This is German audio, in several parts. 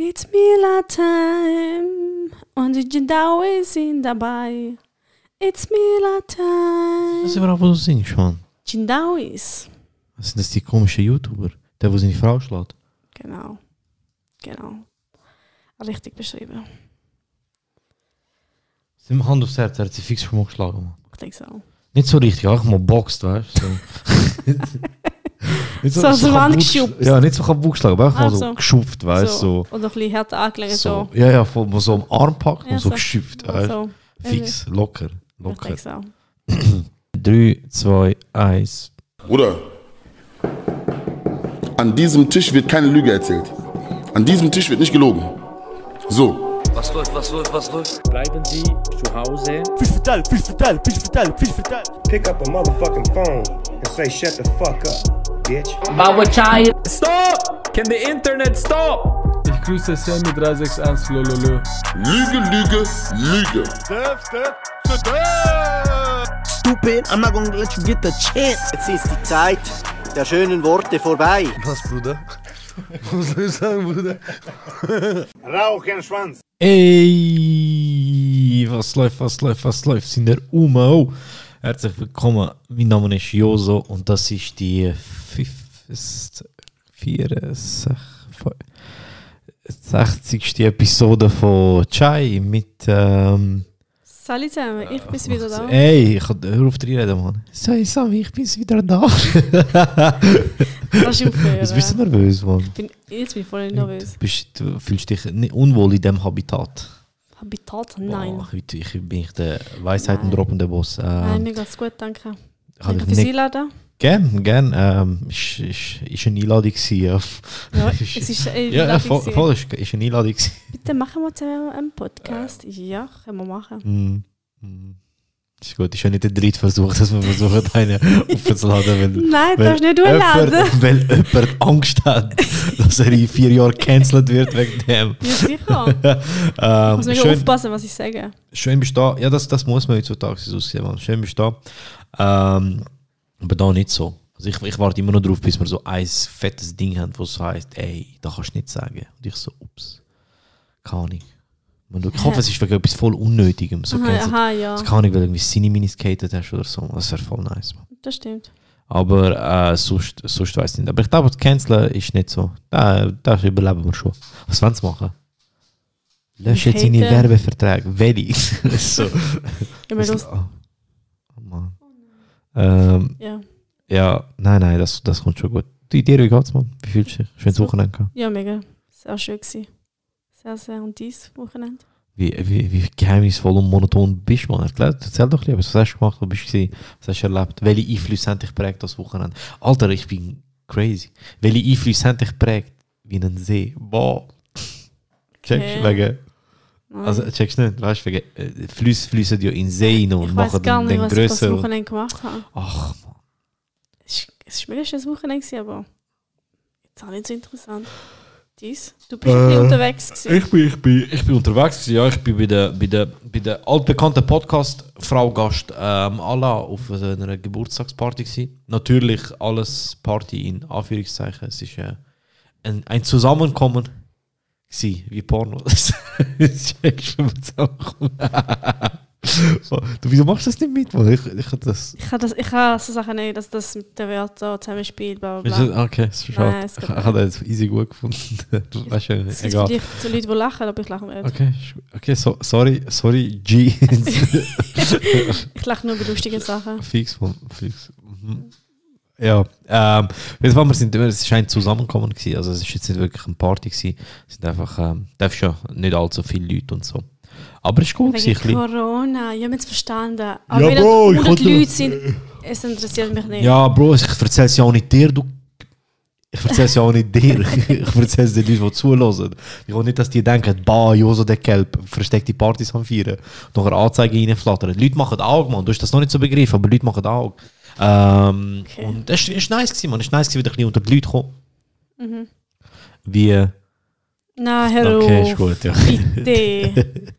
It's Mila Time und die Jindawi sind dabei. It's Mila Time. Das ist überhaupt, wo du singst, Mann. Jindawis. Was sind das die komischen YouTuber? Der, der seine Frau schlägt. Genau. Genau. Richtig beschrieben. Sind Hand aufs Herz, er hat sie fix schon mal geschlagen, Mann. Ich denke so. Nicht so richtig, einfach mal boxt, weißt du? So. nicht So der kann Wand geschubst. Ja, nicht so kann Buch schlagen, aber einfach Ah, mal so, so. geschupft, weißt du? So, Oder ein bisschen härter angelegt. so. So. Ja, ja, voll, mal so am Arm packt Ja, und so so. geschupft, So. weißt du? so. Fix, locker, Ich locker. denke so. 3, 2, 1. Bruder, an diesem Tisch wird keine Lüge erzählt. An diesem Tisch wird nicht gelogen. So. Was läuft, was läuft, was läuft? Bleiben Sie zu Hause. Fiche vertellen, fiche vertellen, fiche vertellen, fiche vertellen. Pick up a motherfucking phone and say, shut the fuck up, bitch. Stop! Can the internet stop? Ich grüße Sammy 361 Lololo. Lüge, Lüge, Lüge. Step, step, step. Stupid, I'm not gonna let you get the chance. Jetzt ist die Zeit der schönen Worte vorbei. Was, Bruder? Was soll ich sagen, Bruder? Rauch kein Schwanz. Ey, was läuft, was läuft, was läuft? Sind der Uma? Oh. Herzlich willkommen, mein Name ist Joso und das ist die 64. Episode von Chai mit. Ähm, Salut zusammen, ich bin wieder da. Ey, ich kann, hör auf reden, Mann. Sei Sammy, ich bin wieder da. Kannst du aufhören? Jetzt bist du nervös, Mann. Ich bin, jetzt bin ich voll nervös. Du, bist, du fühlst dich nicht unwohl in diesem Habitat. Habitat? Nein. Boah, heute ich, bin ich der Weisheiten Nein. droppende Boss. Nein, Ähm, mir geht's gut, danke. Danke fürs Einladen. Gern, gern. Ähm, ist, ist, ist eine Einladung gewesen. Auf, Ja, es ist eine ja, ja, Einladung voll, voll ist, ist eine Einladung gewesen. Bitte machen wir zusammen einen Podcast. Ja, können wir machen. Mm, mm. Ist gut, ist ja nicht der dritte Versuch, dass wir versuchen, einen aufzuladen. Weil, Nein, du weil darfst nicht hochladen. jemand- Weil jemand Angst hat, dass er in vier Jahren gecancelt wird wegen dem. Ja, sicher. Ich Ähm, muss mega schön, aufpassen, was ich sage. schön bist du da. Ja, das, das muss man heutzutage so. Man. Schön bist du da. Ähm, aber da nicht so. Also ich, ich warte immer noch drauf, bis wir so ein fettes Ding haben, wo es heißt, ey, da kannst du nicht sagen. Und ich so, ups. Keine Ahnung. Ich hoffe, es ist wegen etwas voll Unnötigem. So Aha, aha, ja. Das kann ich, weil du irgendwie Cineminis skatet hast oder so. Das wäre voll nice. Man. Das stimmt. Aber äh, sonst, sonst weiß ich nicht. Aber ich glaube, das Canceln ist nicht so. Da, das überleben wir schon. Was wollen sie machen? Lösch jetzt hate- Werbeverträge. Welche? so. Immer los. Oh, oh Mann. Ähm, Ja. ja, nein, nein, das, das kommt schon gut. Die dir, wie geht's, Mann? Wie fühlst du dich? Schönes So. Wochenende gehabt. ja, mega. Sehr schön gewesen. Sehr, sehr und dies Wochenende. Wie, wie, wie geheimnisvoll und monoton bist du, Mann? Erzähl doch lieber, was hast du gemacht, wo bist du? Was hast du erlebt? Welche Einflüsse haben dich geprägt das Wochenende? Alter, ich bin crazy. Welche Einflüsse haben dich geprägt? Wie ein See. Boah. Checkst du? Okay. Wegen. Also, checkst du nicht? Weißt du, äh, Flüsse fließen ja in den See rein und ich machen weiß gar nicht, was ich das und- Wochenende gemacht habe. Ach, Mann. Es mega schönes Wochenende, aber jetzt auch nicht so interessant. Dies? Du bist ein bisschen unterwegs. Gewesen. Ich bin, ich bin, ich bin unterwegs gewesen, ja. Ich bin bei der, bei der, bei der altbekannten Podcast-Frau Gast ähm, Allah auf einer Geburtstagsparty gewesen. Natürlich alles Party in Anführungszeichen. Es ist äh, ein, ein Zusammenkommen gewesen, wie Porno. Das checkst du, zusammenkommt. So, du, wieso machst du das nicht mit? Mann? Ich, ich hab das... Ich habe das- ich habe so Sachen nicht, dass das mit zusammenspielt, bla bla Wieso- bla. Okay, das ist Nein, schade. es Ich, ich habe das easy gut gefunden. Du weißt ja Es nicht. gibt vielleicht so Leute, die lachen, aber ich lache nicht. Okay, ist- okay so, sorry, sorry, G. Ich lache nur bei lustigen Sachen. Fix, Mann, fix. Mhm. Ja, ähm, jeden Fall, wir sind, es ist ein Zusammenkommen gewesen, also es ist jetzt nicht wirklich eine Party gewesen, es sind einfach, ähm, darfst ja nicht allzu viele Leute und so. Aber es ist gut gewesen, Wegen. Corona, ich habe es verstanden. Aber Ja, wenn Bro, ich 100 wollte- Leute sind, es interessiert mich nicht. Ja, Bro, ich erzähle es ja auch nicht dir, du. Ich erzähle es ja auch nicht dir. Ich erzähle es den Leuten, die zuhören. Ich will nicht, dass die denken, bah, Joso der Kelp, versteckte Partys am Feiern. Und nachher Anzeigen reinflattern. Die Leute machen Augen, Mann. Du hast das noch nicht so begriffen, aber Leute machen Augen. Ähm, Okay. Und es ist nice gewesen, man. Es ist nice gewesen, wieder ein bisschen unter die Leute kommen. Mhm. Wie... Nein, hör Okay, ist gut, ja. Bitte.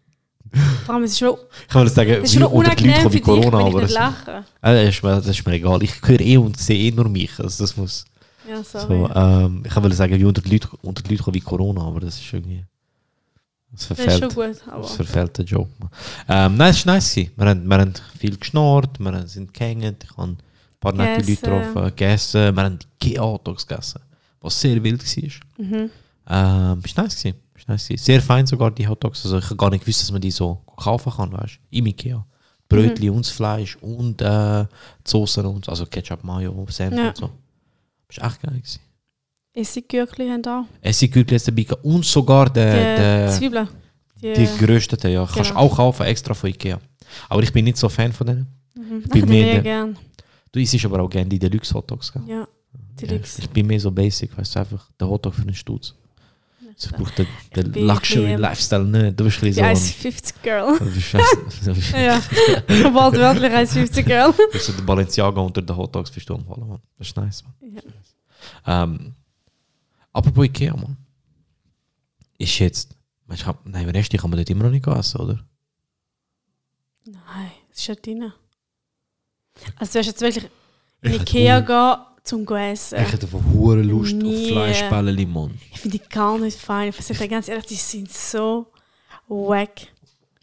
Vor allem, es ist schon, Ich kann sagen, es ist wie unter die Leute kommen wie dich, Corona, wenn ich aber nicht es, lache. äh, das, ist mir, das ist mir egal. Ich höre eh und sehe eh nur mich. Also das muss... Ja, So, sorry. ähm, ich wollte sagen, wie unter die, Leute, unter die Leute kommen wie Corona, aber das ist irgendwie. Das das ist verfällt. schon gut, aber Das verfällt der Joke. man. Ähm, nein, es war nice. Wir haben, wir haben viel geschnurrt, wir sind gehängt, ich habe paar nette Leute Gegessen. getroffen, gegessen. Wir haben Ikea-Hotdogs gegessen, was sehr wild war. Mhm. Ähm, ist nice gewesen. Ist nice gewesen. Sehr fein sogar die Hotdogs. Also ich habe gar nicht gewusst, dass man die so kaufen kann, weißt du? Im Ikea. Brötli und das Fleisch und äh, die Soßen und so. also Ketchup, Mayo, Senf Ja. und so. Ist echt geil gewesen. Essiggürkli haben da. Essiggürkli jetzt dabei und sogar Die der, der, Zwiebeln. Die, die gerösteten, ja. Kannst du Genau. auch kaufen, extra von Ikea. Aber ich bin nicht so Fan von denen. mhm. Ich mir mir der- gern. Du isst aber auch gerne die Deluxe Hotdogs, gell? Ja, die Ja. Ich bin mehr so basic, weißt du, einfach der Hotdog für den Stutz. Ich brauche den, den Luxury Lifestyle nicht. Du bist ein so... 1,50 Girl. Ja, wortwörtlich 1,50 Girl. du bist so der Balenciaga unter den Hotdogs du umfallen, Mann. Das ist nice, Mann. Ja. Ähm, apropos Ikea, Mann. Ist jetzt... Ich hab, nein, den Rest kann man dort immer noch nicht essen, oder? Nein, es ist ja drin. Also du hast jetzt wirklich in Ich Ikea gehen, zum zu essen. Ich hätte von hure Lust auf Nie. Fleischbälle, Mann. Ich finde die gar nicht fein. Ich sage ganz ehrlich, die sind so wack.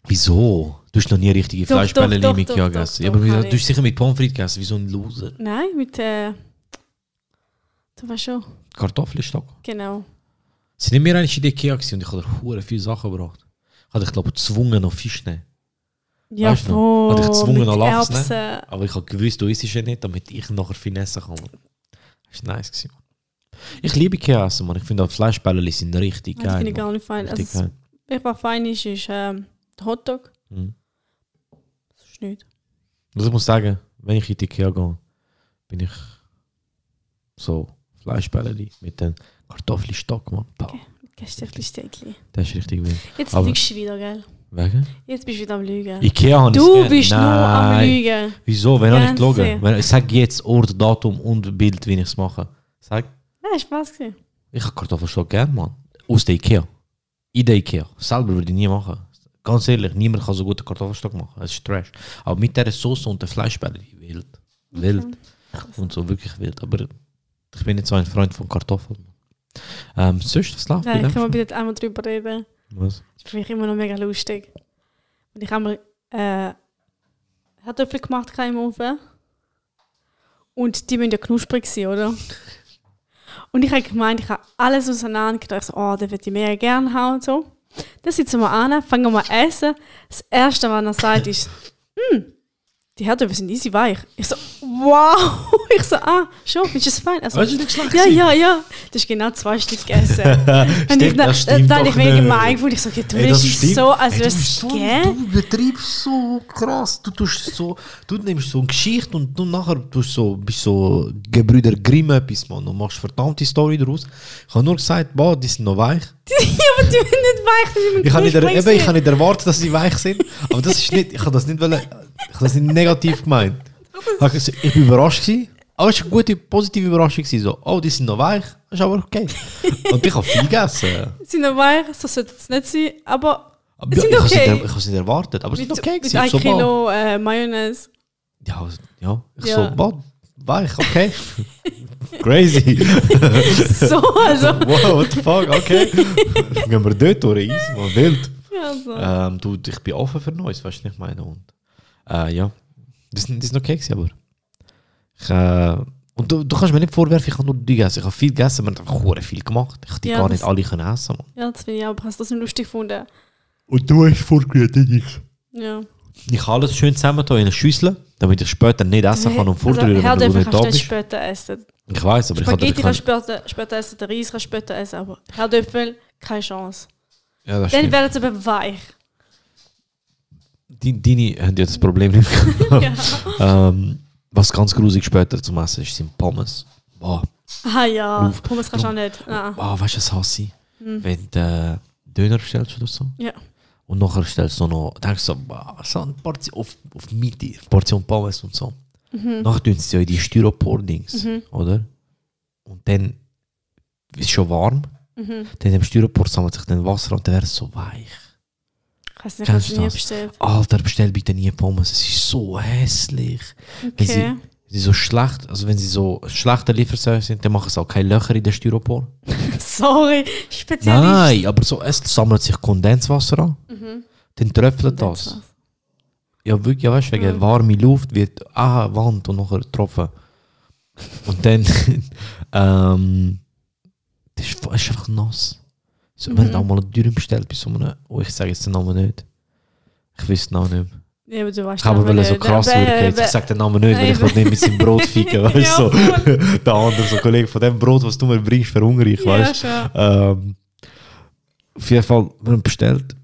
Wieso? Du hast noch nie richtige Fleischbälle doch, Ikea gegessen. Ja, aber du hast sicher mit Pommes frites gegessen, wie so ein Loser. Nein, mit äh, du weißt schon, Kartoffelstock. genau. Sind nicht mehr eigentlich in Ikea gewesen und ich habe dir viele Sachen gebracht. Ich habe dich, glaube ich, gezwungen, noch Fisch zu nehmen. Ja, Weißt du noch? Hat voll. gezwungen, Mit noch Lachs, ne? Erbsen. Aber ich habe gewusst, du isst es ja nicht, damit ich nachher Finesse kann. Das war nice. Gewesen. Ich liebe essen, man. Ich finde auch Fleischbälle sind richtig geil. finde ich gar nicht fein. Also, geil. was fein ist, ist ähm, der Hotdog. Mhm. Das ist nicht. Also ich muss sagen, wenn ich in die Ikea gehe, bin ich so Fleischbälle mit dem Kartoffelstock, man. Boah, Gästefli-Städtli. Das ist richtig wild. Jetzt lügst du wieder, gell? Wegen? Jetzt bist du wieder am Lügen. Ikea habe du bist nur am. Lügen. Wieso? Wenn ich Ganz gelogen? sag jetzt Ort, Datum und Bild, wie ich es mache. Sag, Nein, Spaß gewesen. ich habe Kartoffelstock gern, Mann. Aus der Ikea. In der Ikea. Selber würde ich nie machen. Ganz ehrlich, niemand kann so guten Kartoffelstock machen. Es ist Trash. Aber mit dieser Soße und den Fleischbällen, wild. Wild. Und so wirklich wild. Aber ich bin nicht so ein Freund von Kartoffeln. Ähm, sonst, was läuft Nein, können wir bitte einmal drüber reden? Was? Das ist für mich immer noch mega lustig. Und ich habe mir äh, Herdöpfel gemacht im Ofen. Und die müssen ja knusprig sein, oder? Und ich habe gemeint, ich habe alles auseinander gedacht, so, oh, den würde ich mega gerne haben und so. Dann sitzen wir an, fangen wir an essen. Das Erste, was er sagt, ist, hm, die Herdöpfel sind easy weich. Ich so, wow! Ich so, ah, schon, findest du es fein? Also, Weißt du, nicht ja, ja, ja. Das ist genau zwei Stück gegessen. Stimmt, ich, das stimmt dann habe ich nicht. gemein gefunden. Ich so, okay, du willst stimmt. so, als du bist du so, es geben. Du betreibst so krass. Du tust so, du nimmst so eine Geschichte und du nachher tust so, bist so Gebrüder Grimm etwas, Mann, und machst verdammte Story daraus. Ich habe nur gesagt, boah, die sind noch weich. ja, aber die sind nicht weich, Ich habe nicht, ich habe nicht erwartet, dass sie weich sind. Aber das ist nicht, ich habe das nicht, wollen, ich habe das nicht negativ gemeint. Ich bin überrascht gewesen. Aber es war eine gute, positive Überraschung. So, oh, die sind noch weich. Das ist aber okay. Und ich habe viel gegessen. Sind noch weich, so sollte es nicht sein, aber Aber sind ich es okay. nicht, ich habe es nicht erwartet. Aber es ist okay. mit. 1 So. Kilo äh, Mayonnaise. Ja, also, ja. Ich Ja. so, boah, weich, okay. Crazy. So, also. wow, what the fuck, okay. Gehen wir dort durch, easy, wild. Ja, so. Ähm, du, ich bin offen für Neues, weißt du, ich meine? Und, äh, ja, das, das ist noch gewesen, aber ich, äh, und du, du kannst mir nicht vorwerfen, ich habe nur die gegessen. Ich habe viel gegessen, haben einfach hure viel gemacht. Ich habe die Ja, gar das- nicht alle können essen, man. ja, das finde ich auch, aber hast du das nicht lustig gefunden? Und du hast vorgerührt, ich. Ja. Ich habe alles schön zusammen in einer Schüssel, damit ich später nicht essen kann und vordrühren, also, wenn du nicht da kannst du bist. später essen. Ich weiß, aber ich habe Spaghetti ich kannst kann, du später, später essen, der Reis kannst du später essen, aber Herdöpfel, keine Chance. Ja, das Dann werden sie aber weich. Die, deine haben ja das Problem nicht. ja. ähm, was ganz grusig später zum Essen ist, sind Pommes. Boah, Ah ja, Ruf. Pommes kannst du auch nicht. Nein. boah weißt du, was hasse ich? Hm. Wenn du äh, Döner bestellst oder so. Ja. Und nachher stellst du noch, denkst du so, boah, so eine Portion auf, auf Mitte, Portion Pommes und so. Mhm. Nachher tun sie ja die Styropor-Dings, Mhm. oder? Und dann ist es schon warm. Mhm. Dann im Styropor sammelt sich dann Wasser und dann wäre es so weich. Ich weiß nicht, Kennst was ich nie bestellt. Alter, bestell bitte nie Pommes, es ist so hässlich. Wenn sie, Okay. sie so schlecht, also wenn sie so schlechte Lieferservice sind, dann machen sie auch keine Löcher in den Styropor. Sorry, Spezialist. Nein, aber so, es sammelt sich Kondenswasser an. Dann tröpfelt das. Ja, wirklich, ja, weißt du, wegen warme Luft wird ah, Wand und nachher Tropfen. Und dann, ähm, das ist, ist einfach nass. So, Wir haben auch mal eine Dürre bestellt bei so einem, oh, ich sage jetzt den Namen nicht. Ich weiß den Namen nicht mehr. Ja, aber du weißt Ich habe so krass wirken. Ich sage den Namen nicht, weil ich will nicht mit seinem Brot ficken, weißt? Ja, so. Der andere, so Kollege, von dem Brot, was du mir bringst, verhungere ich, Ja, weißt schon. Ähm, auf jeden Fall, wir haben bestellt.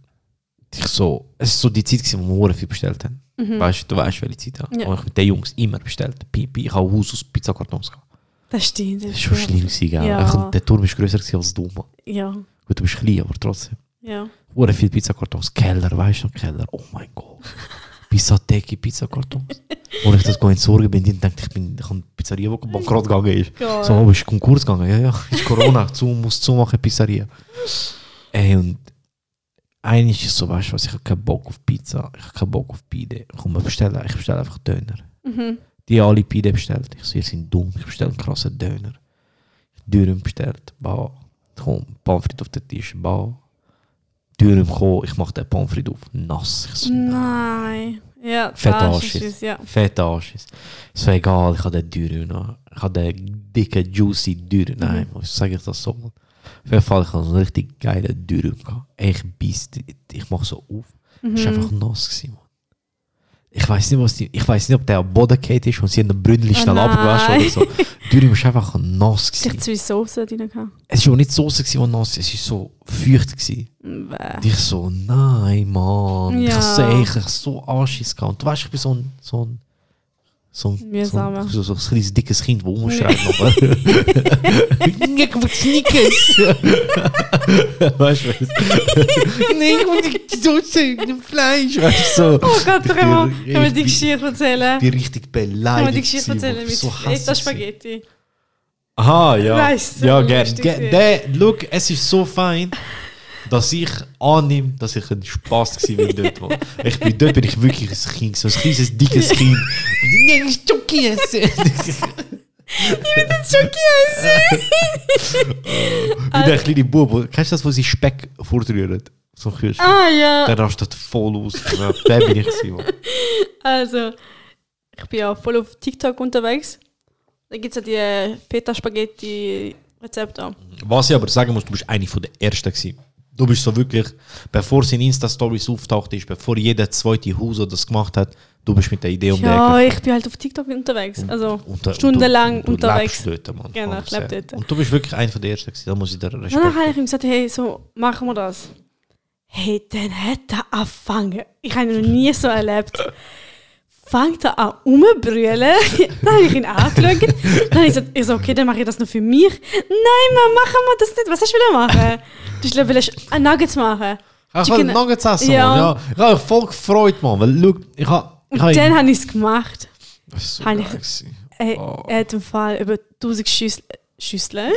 Ich so, es ist so die Zeit, gewesen, wo wir viel bestellt haben. Weißt du, du weißt, welche Zeit. Ja. Ja. Und ich mit den Jungs immer bestellt. Pipi, ich habe Haus aus Pizzakartons gehabt. Das stimmt. Das ist schon schlimm gewesen? Ja. Ich- Der Turm ist größer gewesen als du, Mann. Ja, Gut, du bist klein, aber trotzdem. ja. Hure viel Pizzakartons. Keller, weißt du noch, Keller. Oh mein Gott. Pizzateki, Pizzakartons. Wo ich das go entsorgen bin, dann dachte ich, ich bin ich habe eine Pizzeria, die bankrott gegangen ist. Geil. So, aber ist Konkurs gegangen. Ja, ja, ist Corona. zu, muss zumachen, Pizzeria. Ey, und eigentlich ist so, weißt du was, ich habe keinen Bock auf Pizza, ich habe keinen Bock auf Pide. Komm, wir bestellen, ich bestelle einfach Döner. Mhm. Die alle Pide bestellt. Ich so, ihr seid dumm, ich bestelle einen krassen Döner. Dürüm bestellt, bah. Komm, Pommes frites auf den Tisch, bah. Dürüm gekommen, ich mache den Pommes frites auf, nass. Ich so, Nein. Ja, Fett das Arsch ist ist. es, ja. Fett Arsch ist. Es war egal, ich habe den Dürüm noch. Ich habe den dicken, juicy Dürüm. Nein, Mhm. was sage ich das so? Mann? Auf jeden Fall, ich habe so einen richtig geilen Dürüm Ich biss, ich, ich mache so auf. Mhm. Es war einfach nass. Gewesen, Mann. Ich weiß nicht, was die, ich weiß nicht, ob der am Boden gefallen ist und sie in den Brünnli schnell Oh abgewaschen oder so. Dürüm ist einfach nass. Gewesen. zu viel Soße drin gehabt. Es war auch nicht Soße, die nass es war so feucht. Gewesen. Und ich so, nein, Mann. Ich Ja. habe so, ey, ich hab so Anschiss gehabt. Und du weißt, ich bin so ein, so ein, so ein, so Mühsamer. ein, so, so ein kleines, dickes Kind, das rumschreit. aber Ich will Snickers. weißt du, was? Nein, ich will die Soße, das Fleisch. Weißt du, so. Oh Gott, Ich können wir, bin können wir die richtig- Geschichte erzählen? Ich bin richtig beleidigt. Können wir die Geschichte gewesen, erzählen Mann. mit so Feta hässlich Spaghetti? Aha, ja. Weißt du, ja, wie gern. lustig Ge- sie Der, look, es ist so fein, dass ich annehme, dass ich ein Spaß gewesen bin dort. Mann. Ich bin, dort bin ich wirklich ein Kind, so ein kleines, dickes Kind. Und ich nenne Schoki essen. Wie der kleine Bub. Kennst du das, wo sie Speck vorrühren? So ein Kühlschrank. Ah ja, Der rastet voll aus. Der bin ich gewesen, Mann. also ich bin ja voll auf TikTok unterwegs. Da gibt es ja die äh, Feta Spaghetti Rezepte. Was ich aber sagen muss, du bist eine von der Ersten gewesen. Du bist so wirklich, bevor sie in Insta-Stories auftaucht ist, bevor jeder zweite Huso das gemacht hat, du bist mit der Idee um die Ja, Ecke. ich bin halt auf TikTok unterwegs. Also Und da- stundenlang und du, du unterwegs. dort, Mann. Genau, ich lebe dort. Und du bist wirklich einer von der Ersten gewesen, da muss ich dir Respekt Danach habe ich ihm gesagt, hey, so machen wir das. Hey, dann hat er angefangen. Ich habe ihn noch nie so erlebt. Fängt er an rumbrüllen. dann habe ich ihn angeschaut. Dann habe ich gesagt, ich so, okay, dann mache ich das nur für mich. Nein, Mann, machen wir das nicht. Was hast du machen? Du willst Nuggets machen. Ich will Nuggets essen, Ja. Mann. Ja. Ich habe mich voll gefreut, Mann. Weil, look, ich habe... Ich Und habe dann habe ich es gemacht. das ist so geil ich-. Ey, Oh. Er hat im Fall über 1000 Schüssel, Schüsseln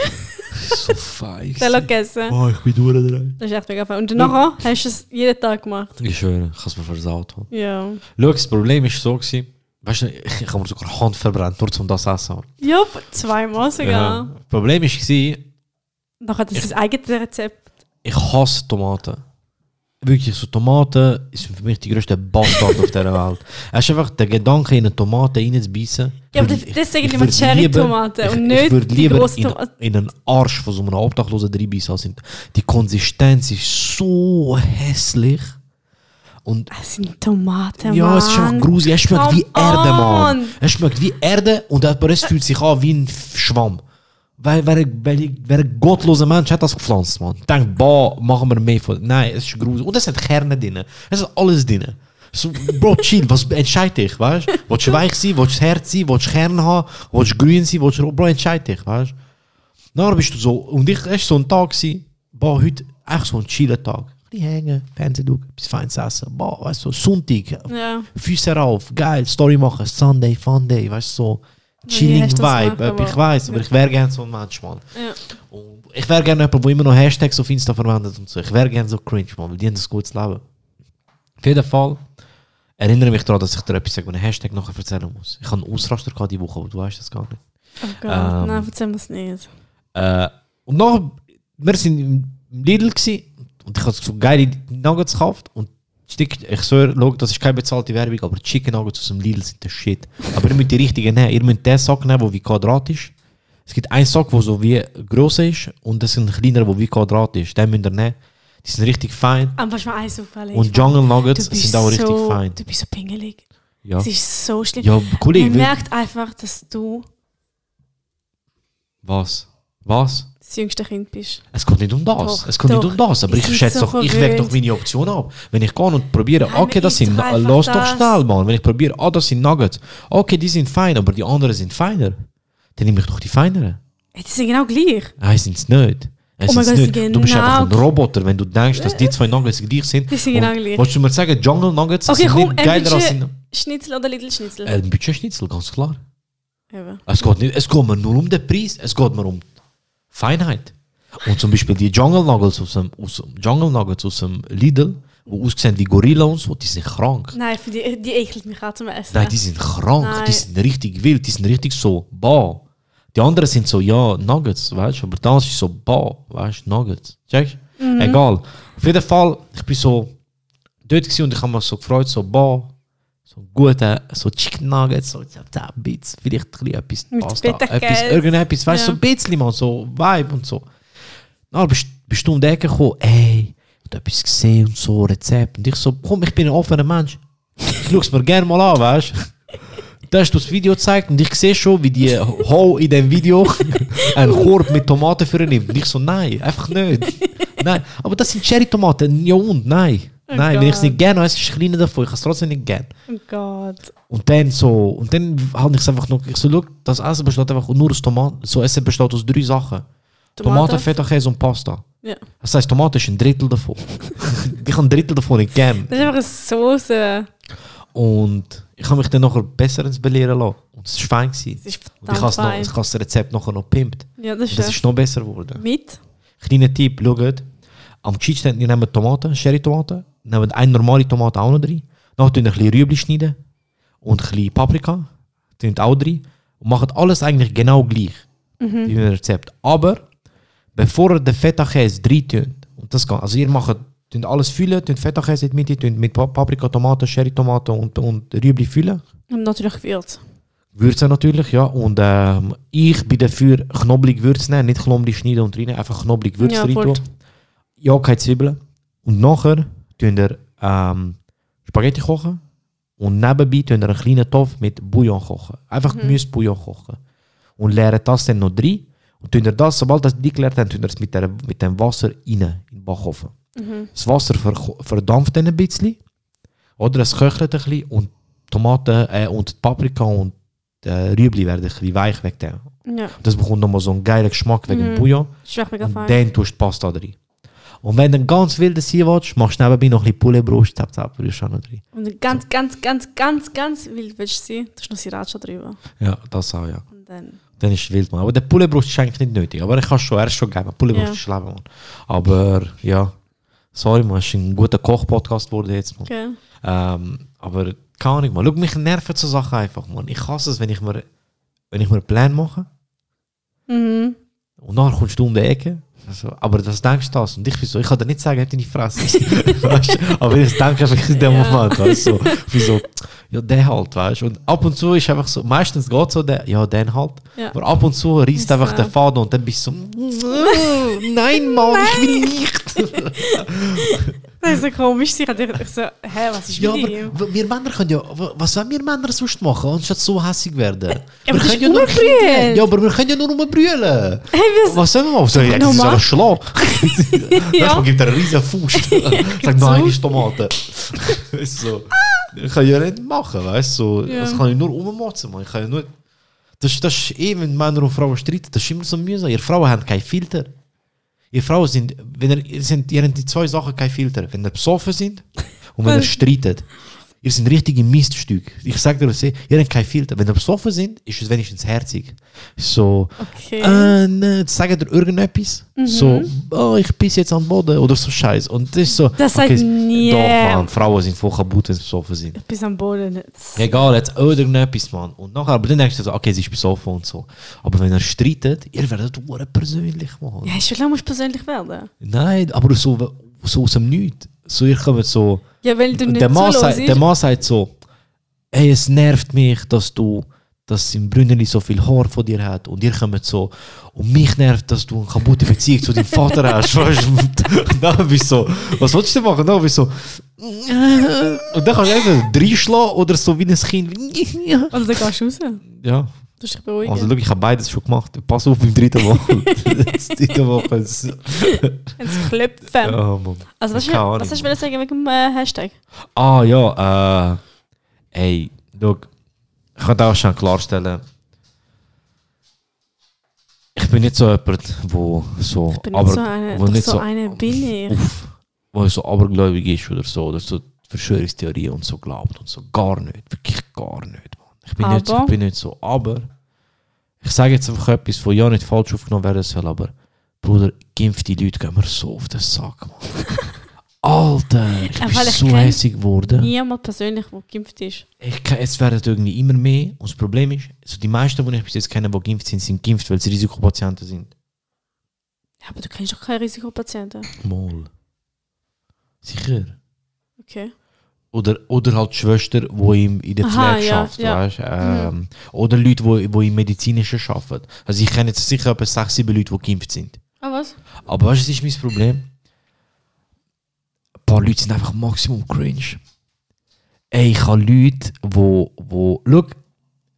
so fein. Gegessen. Oh, ich bin durch dran. Das ist echt mega fein. Und nachher hast du es jeden Tag gemacht. Ich schwöre, ich habe es mir versaut. Mann. Ja. Schau, das Problem ist so gewesen, weißt du, ich, ich habe mir sogar Hand verbrannt, nur um das zu essen. Ja, zweimal sogar. Ja. Das Problem ist gewesen, Nachher hat er sein eigenes Rezept. ich hasse Tomaten. Wirklich, so Tomaten sind für mich die größte Bastard auf dieser Welt. Es ist einfach der Gedanke, in eine Tomate reinzubeißen. Ja, aber ich immer Cherry-Tomaten und ich- nicht Ich würde lieber in, in einen Arsch von so einem Obdachlosen reinbeißen. als in- Die Konsistenz ist so hässlich. Und Es sind Tomaten, ja, Mann. es ist einfach gruselig. Es schmeckt wie Come Erde, Mann. Es schmeckt wie Erde und aber es fühlt sich an wie ein Schwamm. Weil, wer, wer ein gottloser Mensch hat das gepflanzt, man. Denkt, boah, machen wir mehr von. Nein, es ist gruselig. Und es hat Kerne drin. Es ist alles drin. So, Bro, chill, was entscheid dich, weißt du? Willst du weich sein, willst du Herz sein, willst du Kerne haben, willst du grün sein, willst du, Bro, entscheid dich, weißt du? Dann bist du so, und ich, es so ein Tag, gewesen, boah, heute echt so ein chiller Tag. Die hängen, Fernsehen schauen, etwas Feines essen, boah, weißt du, so, Sonntag, Ja. Füße rauf, geil, Story machen, Sunday, Fun Day, weißt du, so chilling das Vibe. Äh, ich weiß, aber ich wäre gerne so ein Mensch, Mann. Ja. Und ich wäre gerne jemand, der immer noch Hashtags auf Insta verwendet und so. Ich wäre gerne so cringe, Mann, weil die haben ein gutes Leben. Auf jeden Fall, erinnere mich daran, dass ich dir etwas sage, einen Hashtag nachher erzählen muss. Ich habe einen Ausraster gehabt die Woche, aber du weißt das gar nicht. Oh Gott, Ähm, nein, erzähl mir es nicht. Äh, und nachher, wir sind im Lidl gewesen, und ich habe so geile Nuggets gekauft und ich schau, das ist keine bezahlte Werbung, aber Chicken Nuggets aus dem Lidl sind der Shit. Aber ihr müsst die richtigen nehmen. Ihr müsst den Sack nehmen, der wie Quadrat ist. Es gibt einen Sack, der so wie gross ist und es ist ein kleiner, der wie Quadrat ist. Den müsst ihr nehmen. Die sind richtig fein. Was mir eins aufgefallen ist, Und Jungle Nuggets sind auch richtig so, fein. Du bist so pingelig. Ja, Es ist so schlimm. ja Kollege, Man merkt einfach, dass du was? Was? Das jüngste Kind bist. Es geht nicht um das. Doch, es geht nicht doch. um das. Aber ich sind schätze so doch, ich wäge doch meine Option ab. Wenn ich gehe und probiere, Nein, okay, das sind, lass doch schnell, Mann. Wenn ich probiere, ah, das sind Nuggets. Okay, die sind fein, aber die anderen sind feiner. Dann nehme ich doch die feineren. Die sind genau gleich. Nein, sind es nicht. Es Oh mein Gott, nicht. sie Du bist genau einfach ein. Roboter, wenn du denkst, dass die zwei Nuggets gleich sind. Die sind genau gleich. Wolltest du mir sagen, Jungle Nuggets Okay, sind komm, nicht geiler als Budget-. Schnitzel oder Little Schnitzel? Ein Budgetschnitzel, ganz klar. Eben. Es geht, nicht, es geht mir nur um den Preis, es geht mir um Feinheit. Und zum Beispiel die Jungle Nuggets aus dem, aus dem, Jungle Nuggets aus dem Lidl, die aussehen wie Gorilla und so, die sind krank. Nein, für die, die ekelt mich auch zum Essen. Nein, die sind krank, Nein. die sind richtig wild, die sind richtig so, bah. Die anderen sind so, ja, Nuggets, weißt du, aber das ist so, bah, weißt du, Nuggets. Checkst Mhm. Egal. Auf jeden Fall, ich bin so dort und ich habe mich so gefreut, so, bah, so gute, so Chicken Nuggets, so, so Bits, vielleicht ein bisschen etwas Pasta, etwas, irgendetwas, weißt du, Ja. so ein bisschen, man, so Vibe und so. Dann bist, bist du um die Ecke gekommen, ey, ich habe etwas gesehen und so, Rezept. Und ich so, komm, ich bin ein offener Mensch. Ich schaue es mir gerne mal an, weißt du. Da hast du das Video gezeigt und ich sehe schon, wie die Ho in dem Video einen Korb mit Tomaten für ihn nimmt. Und ich so, nein, einfach nicht. Nein, aber das sind Cherry-Tomaten. Ja und? Nein. Nein, wenn ich es nicht gerne habe, ist es kleiner davon. Ich habe es trotzdem nicht gern. Oh Gott. Und dann so, und dann habe ich es einfach noch, ich so, schau, das Essen besteht einfach nur aus Tomaten. So Essen besteht aus drei Sachen. Tomaten, Feta, Käse und Pasta. Ja. Das heißt, Tomate ist ein Drittel davon. ich habe ein Drittel davon nicht gern. Das ist einfach eine Soße. Und ich habe mich dann nachher besser ins Belehren lassen. Und es war fein. Gewesen. Das ist Und ich habe es das Rezept nachher noch gepimpt. Ja, das Und ist das ist noch besser geworden. Mit? Kleiner Tipp, schaut. Am Cheatstand, ihr nehmt Tomaten, Cherry-Tomaten, nehmt eine normale Tomate auch noch drin. Dann tun ein bisschen Rüebli schneiden und ein bisschen Paprika, tun auch drin. Und macht alles eigentlich genau gleich, wie im Rezept. Aber, bevor ihr den Feta-Käse drin tut, und das kann, also ihr macht, tut alles füllen, tut Feta-Käse in die Mitte, tut mit Pa- Paprika, Tomaten, Cherry-Tomaten und, und Rüebli füllen. Und natürlich Gewürz. Würzen natürlich, ja. Und ähm, ich bin dafür, knoblauch Würz nehmen, nicht knoblauch schneiden und rein, einfach knoblauch Würz Ja, rein tun. Ja, keine Zwiebeln. Und nachher tun ihr ähm, Spaghetti kochen und nebenbei tun ihr einen kleinen Topf mit Bouillon kochen. Einfach Gemüsebouillon kochen. Und leeren das dann noch drin. Und tun ihr das, sobald das die geleert habt, tun ihr es mit, der, mit dem Wasser rein in den Backofen. Das Wasser verko- verdampft dann ein bisschen. Oder es köchelt ein bisschen und Tomaten äh, und die Paprika und äh, Rüebli werden ein bisschen weich weg. Ja, Das bekommt nochmal so einen geilen Geschmack wegen dem Bouillon. Und dann tust du die Pasta drin. Und wenn du ein ganz wildes hier willst, machst du nebenbei noch ein bisschen Pouletbrust, zap zap, rührst du auch noch drin. Und ganz, ganz, ganz, ganz, ganz wild willst du sein, da ist noch Sriracha drüber. Ja, das auch, ja. Und dann... Dann ist es wild, man. Aber der Pouletbrust ist eigentlich nicht nötig. Aber ich kann schon, er ist schon geil. man. Pouletbrust Ja. ist Leben, man. Aber ja, sorry, man, es ist ein guter Koch-Podcast geworden jetzt, man. Okay. Ähm, aber keine Ahnung, man. Schau, mich nerven so Sachen einfach, man. Ich hasse es, wenn ich mir, wenn ich mir einen Plan mache Mhm. und dann kommst du um die Ecke. Also, aber das denkst du das. Und ich bin so, ich kann dir nicht sagen, hätte deine Fresse. weißt, aber ich denke einfach in dem Ja. Moment, weißt du, so, bin so, ja, der halt, weißt du. Und ab und zu ist einfach so, meistens geht so, der, ja, den halt. Ja. Aber ab und zu reißt einfach so. der Faden und dann bist du so, nein, Mann, ich will nicht. Das ist so komisch. Ich dachte so, hä, was ist Ja, mit ihm? wir Männer können ja, was sollen wir Männer sonst machen, anstatt so hässig werden? Ja, das ist ja nur. Ja, aber wir können ja nur rumbrüllen. Hey, wir Was sollen wir machen? Sollen wir jetzt Normal. so schlagen? Ja. Man gibt einen riesen Fuß. Sagt, so. nein, ist Tomate. So. Ich kann ja nicht machen, weißt du. So. Ja. Das kann ich nur ummotzen, man. Ich kann ja nur... Das, ist- das ist eh, wenn Männer und Frauen streiten, das ist immer so mühsam. Ihr Frauen haben keinen Filter. Ihr Frauen sind, wenn ihr, sind, ihr habt die zwei Sachen kein Filter. Wenn ihr besoffen sind und wenn ihr streitet. Ihr seid richtige Miststück. Ich sag dir, ihr habt kein Filter. Wenn ihr besoffen sind, ist es wenigstens herzig. So, Okay. äh, ne, sagen dir irgendetwas. Mhm. So, oh, ich piss jetzt am Boden oder so Scheiß. Und das ist so. Das sagt nie- Doch, Mann, Frauen sind voll kaputt, wenn sie besoffen sind. Bis am Boden. Egal, jetzt irgendetwas, Mann. Und nachher, aber dann denkst du so, okay, sie ist besoffen und so. Aber wenn ihr streitet, ihr werdet persönlich, Mann. Ja, wie lange musst persönlich werden? Nein, aber so, so aus dem Nichts. So, ihr kommt so. Ja, weil du nicht der, Mann sagt, der Mann sagt so, hey, es nervt mich, dass du, dass im Brünneli so viel Haar von dir hat. Und ihr kommt so, und mich nervt, dass du eine kaputte Beziehung zu deinem Vater hast. Weißt? Und dann bist du so, was willst du denn machen? Und dann bist du so, und dann kannst du einfach reinschlagen oder so wie ein Kind. Oder dann gehst du raus. Ja. Du dich beruhigen. Also, schau, ich habe beides schon gemacht. Pass auf beim dritten Woche. das dritte Woche. ist- Ins Klöpfen. Ja, Mann. Also, was, Keine Ahnung, was hast du wollen sagen wegen dem äh, Hashtag? Ah ja, äh, ey, schau, ich kann auch schon klarstellen, ich bin nicht so jemand, wo so, Ich bin aber, nicht so eine, wo nicht so so, eine bin ich. uff, wo so abergläubig ist oder so, oder so Verschwörungstheorien und so glaubt und so, gar nicht, wirklich gar nicht. Ich bin, nicht, ich bin nicht so, aber ich sage jetzt einfach etwas, wo ja nicht falsch aufgenommen werden soll, aber Bruder, geimpfte Leute gehen mir so auf den Sack, Mann. Alter, ich bin ich so hässig geworden. Niemand persönlich, der geimpft ist. Ich, es werden irgendwie immer mehr. Und das Problem ist, also die meisten, die ich bis jetzt kenne, die geimpft sind, sind geimpft, weil sie Risikopatienten sind. Ja, aber du kennst doch keine Risikopatienten. Mal. Sicher. Okay. Oder, oder halt Schwestern, die in der Pflege ja, arbeiten. ja. Weißt? Ähm, Oder Leute, die, die im Medizinischen arbeiten. Also ich kenne jetzt sicher etwa 6, 7 Leute, die geimpft sind. Ah, was? Aber weißt du, ist mein Problem? Ein paar Leute sind einfach maximum cringe. Ey, ich habe Leute, wo, wo, schau,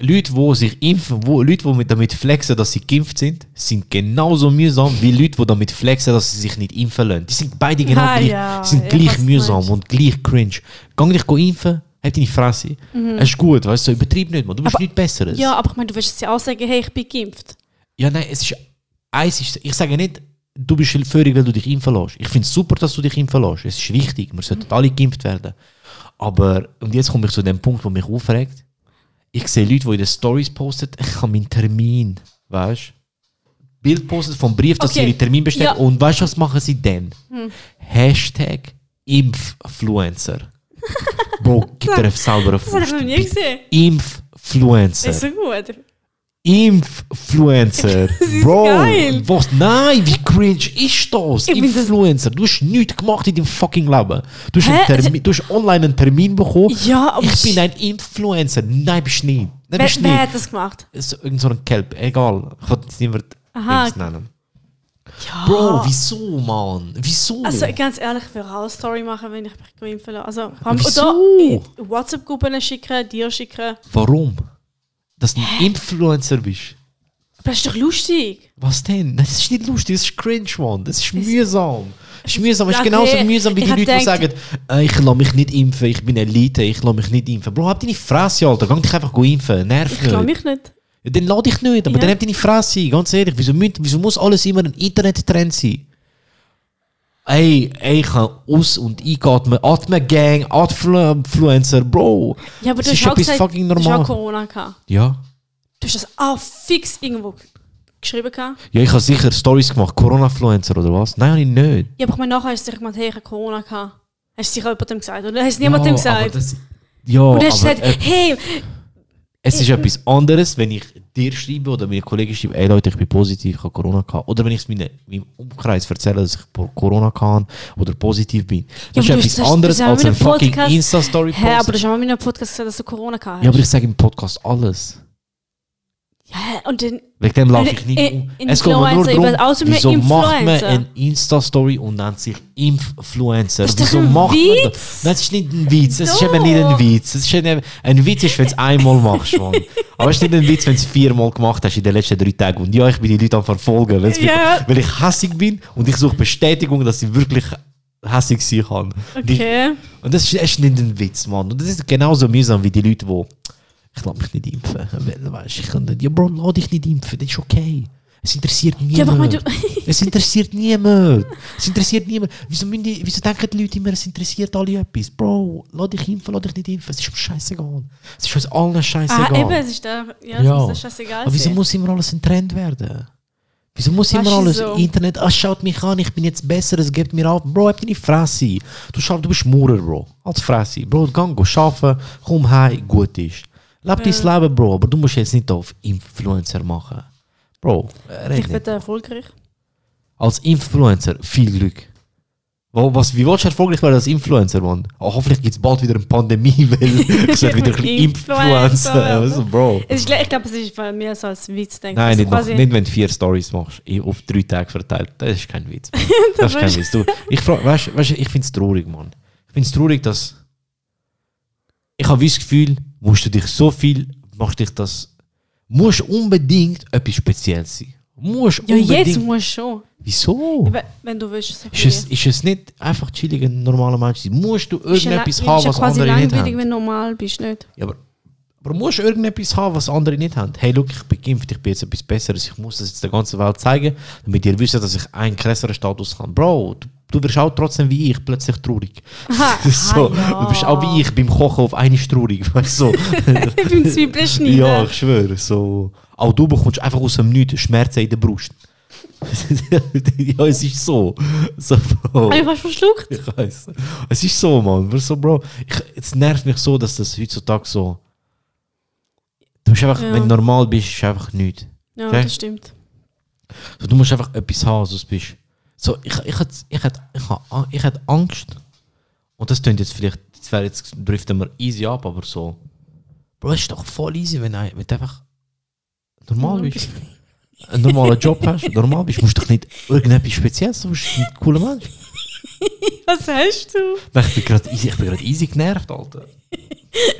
Leute, die sich impfen, wo, Leute, die mit- damit flexen, dass sie geimpft sind, sind genauso mühsam wie Leute, die damit flexen, dass sie sich nicht impfen lassen. Die sind beide genau Ah, gleich, ja, sind ich gleich mühsam meinst. und gleich cringe. Gang dich impfen, halt deine Fresse. Es ist gut, weißt du, so übertrieb nicht, man. du bist Aber- nichts Besseres. Ja, aber ich meine, du willst jetzt ja auch sagen, hey, ich bin geimpft. Ja, nein, es ist. Eins ist, ich sage nicht, du bist völlig, weil du dich impfen lässt. Ich finde es super, dass du dich impfen lässt. Es ist wichtig, wir sollten alle geimpft werden. Aber, und jetzt komme ich zu dem Punkt, wo mich aufregt. Ich sehe Leute, die in den Stories posten, ich habe meinen Termin, weißt du? Bild postet vom Brief, dass Okay. sie ihren Termin bestellen. Ja. Und weißt du, was machen sie denn? Hashtag Impffluencer. Bro, gib dir selber eine Das habe ich Fuß. nie gesehen. Impffluencer. Ist so gut. Influencer. Bro, geil. was? Nein, wie cringe ist das? Ich Influencer. Du hast nichts gemacht in deinem fucking Leben. Du hast, Termin, du hast online einen Termin bekommen. Ja, aber ich bin ein Influencer. Nein, bist du nicht. Nein, Wer, bist wer nicht. hat das gemacht? So, irgend so ein Kelp. Egal. Ich kann jetzt niemand nennen. Ja. Bro, wieso, Mann? Wieso? Also ganz ehrlich, ich würde auch eine Story machen, wenn ich mich geimpft lasse. Also, Wieso? WhatsApp-Gruppen schicken, dir schicken. Warum? Dass du ein Influencer bist. Aber das ist doch lustig. Was denn? Das ist nicht lustig, das ist cringe, Mann. Das ist mühsam. Das ist mühsam. Das ist Okay, genauso mühsam wie ich die hab Leute, die gedacht- sagen, äh, ich lasse mich nicht impfen, ich bin Elite, ich lasse mich nicht impfen. Bro, hab deine Fresse, Alter. Geh dich einfach impfen. Nerv Ich nicht. mich nicht. Ja, dann lade ich nicht, aber Ja. dann hab deine Fresse. Ganz ehrlich, wieso, wieso muss alles immer ein Internet-Trend sein? Ey, ey, ich kann aus- und einatmen. Atmen-Gang, Influencer, Bro. Ja, aber Das du ist hast auch etwas gesagt, fucking du hast normal. auch Corona gehabt. Ja. Du hast das auch fix irgendwo geschrieben gehabt. Ja, ich habe sicher Stories gemacht. Corona-Influencer oder was? Nein, habe ich nicht. Ja, aber ich meine, nachher hast du sicher gemeint, hey, ich habe Corona gehabt. Hast du sicher jemandem gesagt, oder? Hast du niemandem Ja, aber gesagt? das- Ja, Und du hast aber, gesagt, äh, hey, Es ist etwas anderes, wenn ich dir schreibe oder meine Kollegen schreibe, ey Leute, ich bin positiv, ich habe Corona gehabt. Oder wenn ich es meinem, meinem Umkreis erzähle, dass ich Corona kann oder positiv bin. Das Ja, ist etwas hast- anderes als auch ein fucking Podcast- Insta-Story hä, aber du hast schon mal in einem Podcast gesagt, dass du Corona gehabt hast. Ja, aber ich sage im Podcast alles. Ja, und dann... Wegen dem laufe Ein- ich nicht ein- um. Es geht mir nur darum, wieso macht man eine Insta-Story und nennt sich Influencer? Das ist wieso macht man Witz. das? Nein, das ist nicht ein Witz. Das ist eben nicht ein Witz. Das ist eben, ein Witz ist, wenn du es einmal machst, Mann. Aber es ist nicht ein Witz, wenn du es viermal gemacht hast in den letzten drei Tagen. Und ja, ich bin die Leute am verfolgen, weil, Ja. weil ich hässig bin und ich suche Bestätigung, dass ich wirklich hässig sein kann. Okay. Und das ist, das ist nicht ein Witz, Mann. Und das ist genauso mühsam wie die Leute, die ich lasse mich nicht impfen. Weil, weißt, ich kann ja, Bro, lass dich nicht impfen, das ist okay. Es interessiert Ja, niemand. du- es interessiert niemand. Es interessiert niemand. Wieso, die, wieso denken die Leute immer, es interessiert alle etwas? Bro, lass dich impfen, lass dich nicht impfen. Es ist mir scheißegal. Es ist uns allen scheißegal. Ah, eben, es ist da. Ja, Ja. das ist scheißegal. Aber wieso muss immer alles ein Trend werden? Wieso muss immer alles so? Internet, ah, schaut mich an, ich bin jetzt besser, es gibt mir auf. Bro, hab deine Fresse. Du, schaff, du bist Maurer, Bro. Als Fresse. Bro, gang, go arbeiten, komm heim, gut ist. Leb dein Leben, Bro, aber du musst jetzt nicht auf Influencer machen. Bro, red Ich nicht. werde erfolgreich. als Influencer viel Glück. Wo, was, wie willst du erfolgreich werden als Influencer, Mann? Oh, hoffentlich gibt es bald wieder eine Pandemie, weil ich sag wieder ein Influencer, Influencer. Bro. Es ist, ich glaube, es ist bei mir so als Witz denken. Nein, nicht, noch, nicht wenn du vier Stories machst, auf drei Tage verteilt. Das ist kein Witz. Mann. Das ist kein Witz. Du, ich frag, weißt, weißt, ich finde es traurig, Mann. Ich finde es traurig, dass. Ich habe das Gefühl, musst du dich so viel, machst dich das. Musst unbedingt etwas Spezielles sein. Musst Ja, unbedingt. jetzt musst du schon. Wieso? Wenn- Wenn du willst. So Ist es, ist es nicht einfach chillig, ein normaler Mensch sein? Musst du irgendetwas haben, was andere nicht haben? wenn du normal bist, nicht? Ja, aber, aber musst du irgendetwas haben, was andere nicht haben? Hey, look, ich bin geimpft, ich bin jetzt etwas Besseres, ich muss das jetzt der ganzen Welt zeigen, damit ihr wisst, dass ich einen krasseren Status habe. Bro, du, du wirst auch trotzdem wie ich plötzlich traurig. Aha, so, ah, ja. Du bist auch wie ich beim Kochen auf eine traurig. Weißt so. beim Zwiebeln schneiden. ja, ich schwöre. So. Auch du bekommst einfach aus dem Nichts Schmerzen in der Brust. ja, es ist so. so Bro. Ich hast verschluckt. Ich weiß. Es ist so, Mann. So, Bro, ich, es nervt mich so, dass das heutzutage so. Du musst einfach, Ja. wenn du normal bist, ist einfach nichts. Ja, Okay. das stimmt. So, du musst einfach etwas haben, sonst bist so, ich, ich, hätte, ich, hätte, ich, hätte, ich hätte Angst. Und das klingt jetzt vielleicht, das wäre jetzt driften wir easy ab, aber so. Bro, es ist doch voll easy, wenn, ein- wenn du einfach normal bist. Einen normalen Job hast, normal bist, musst du doch nicht irgendetwas Spezielles, du bist ein cooler Mensch. Was hast du? Ich bin gerade easy, ich bin easy genervt, Alter.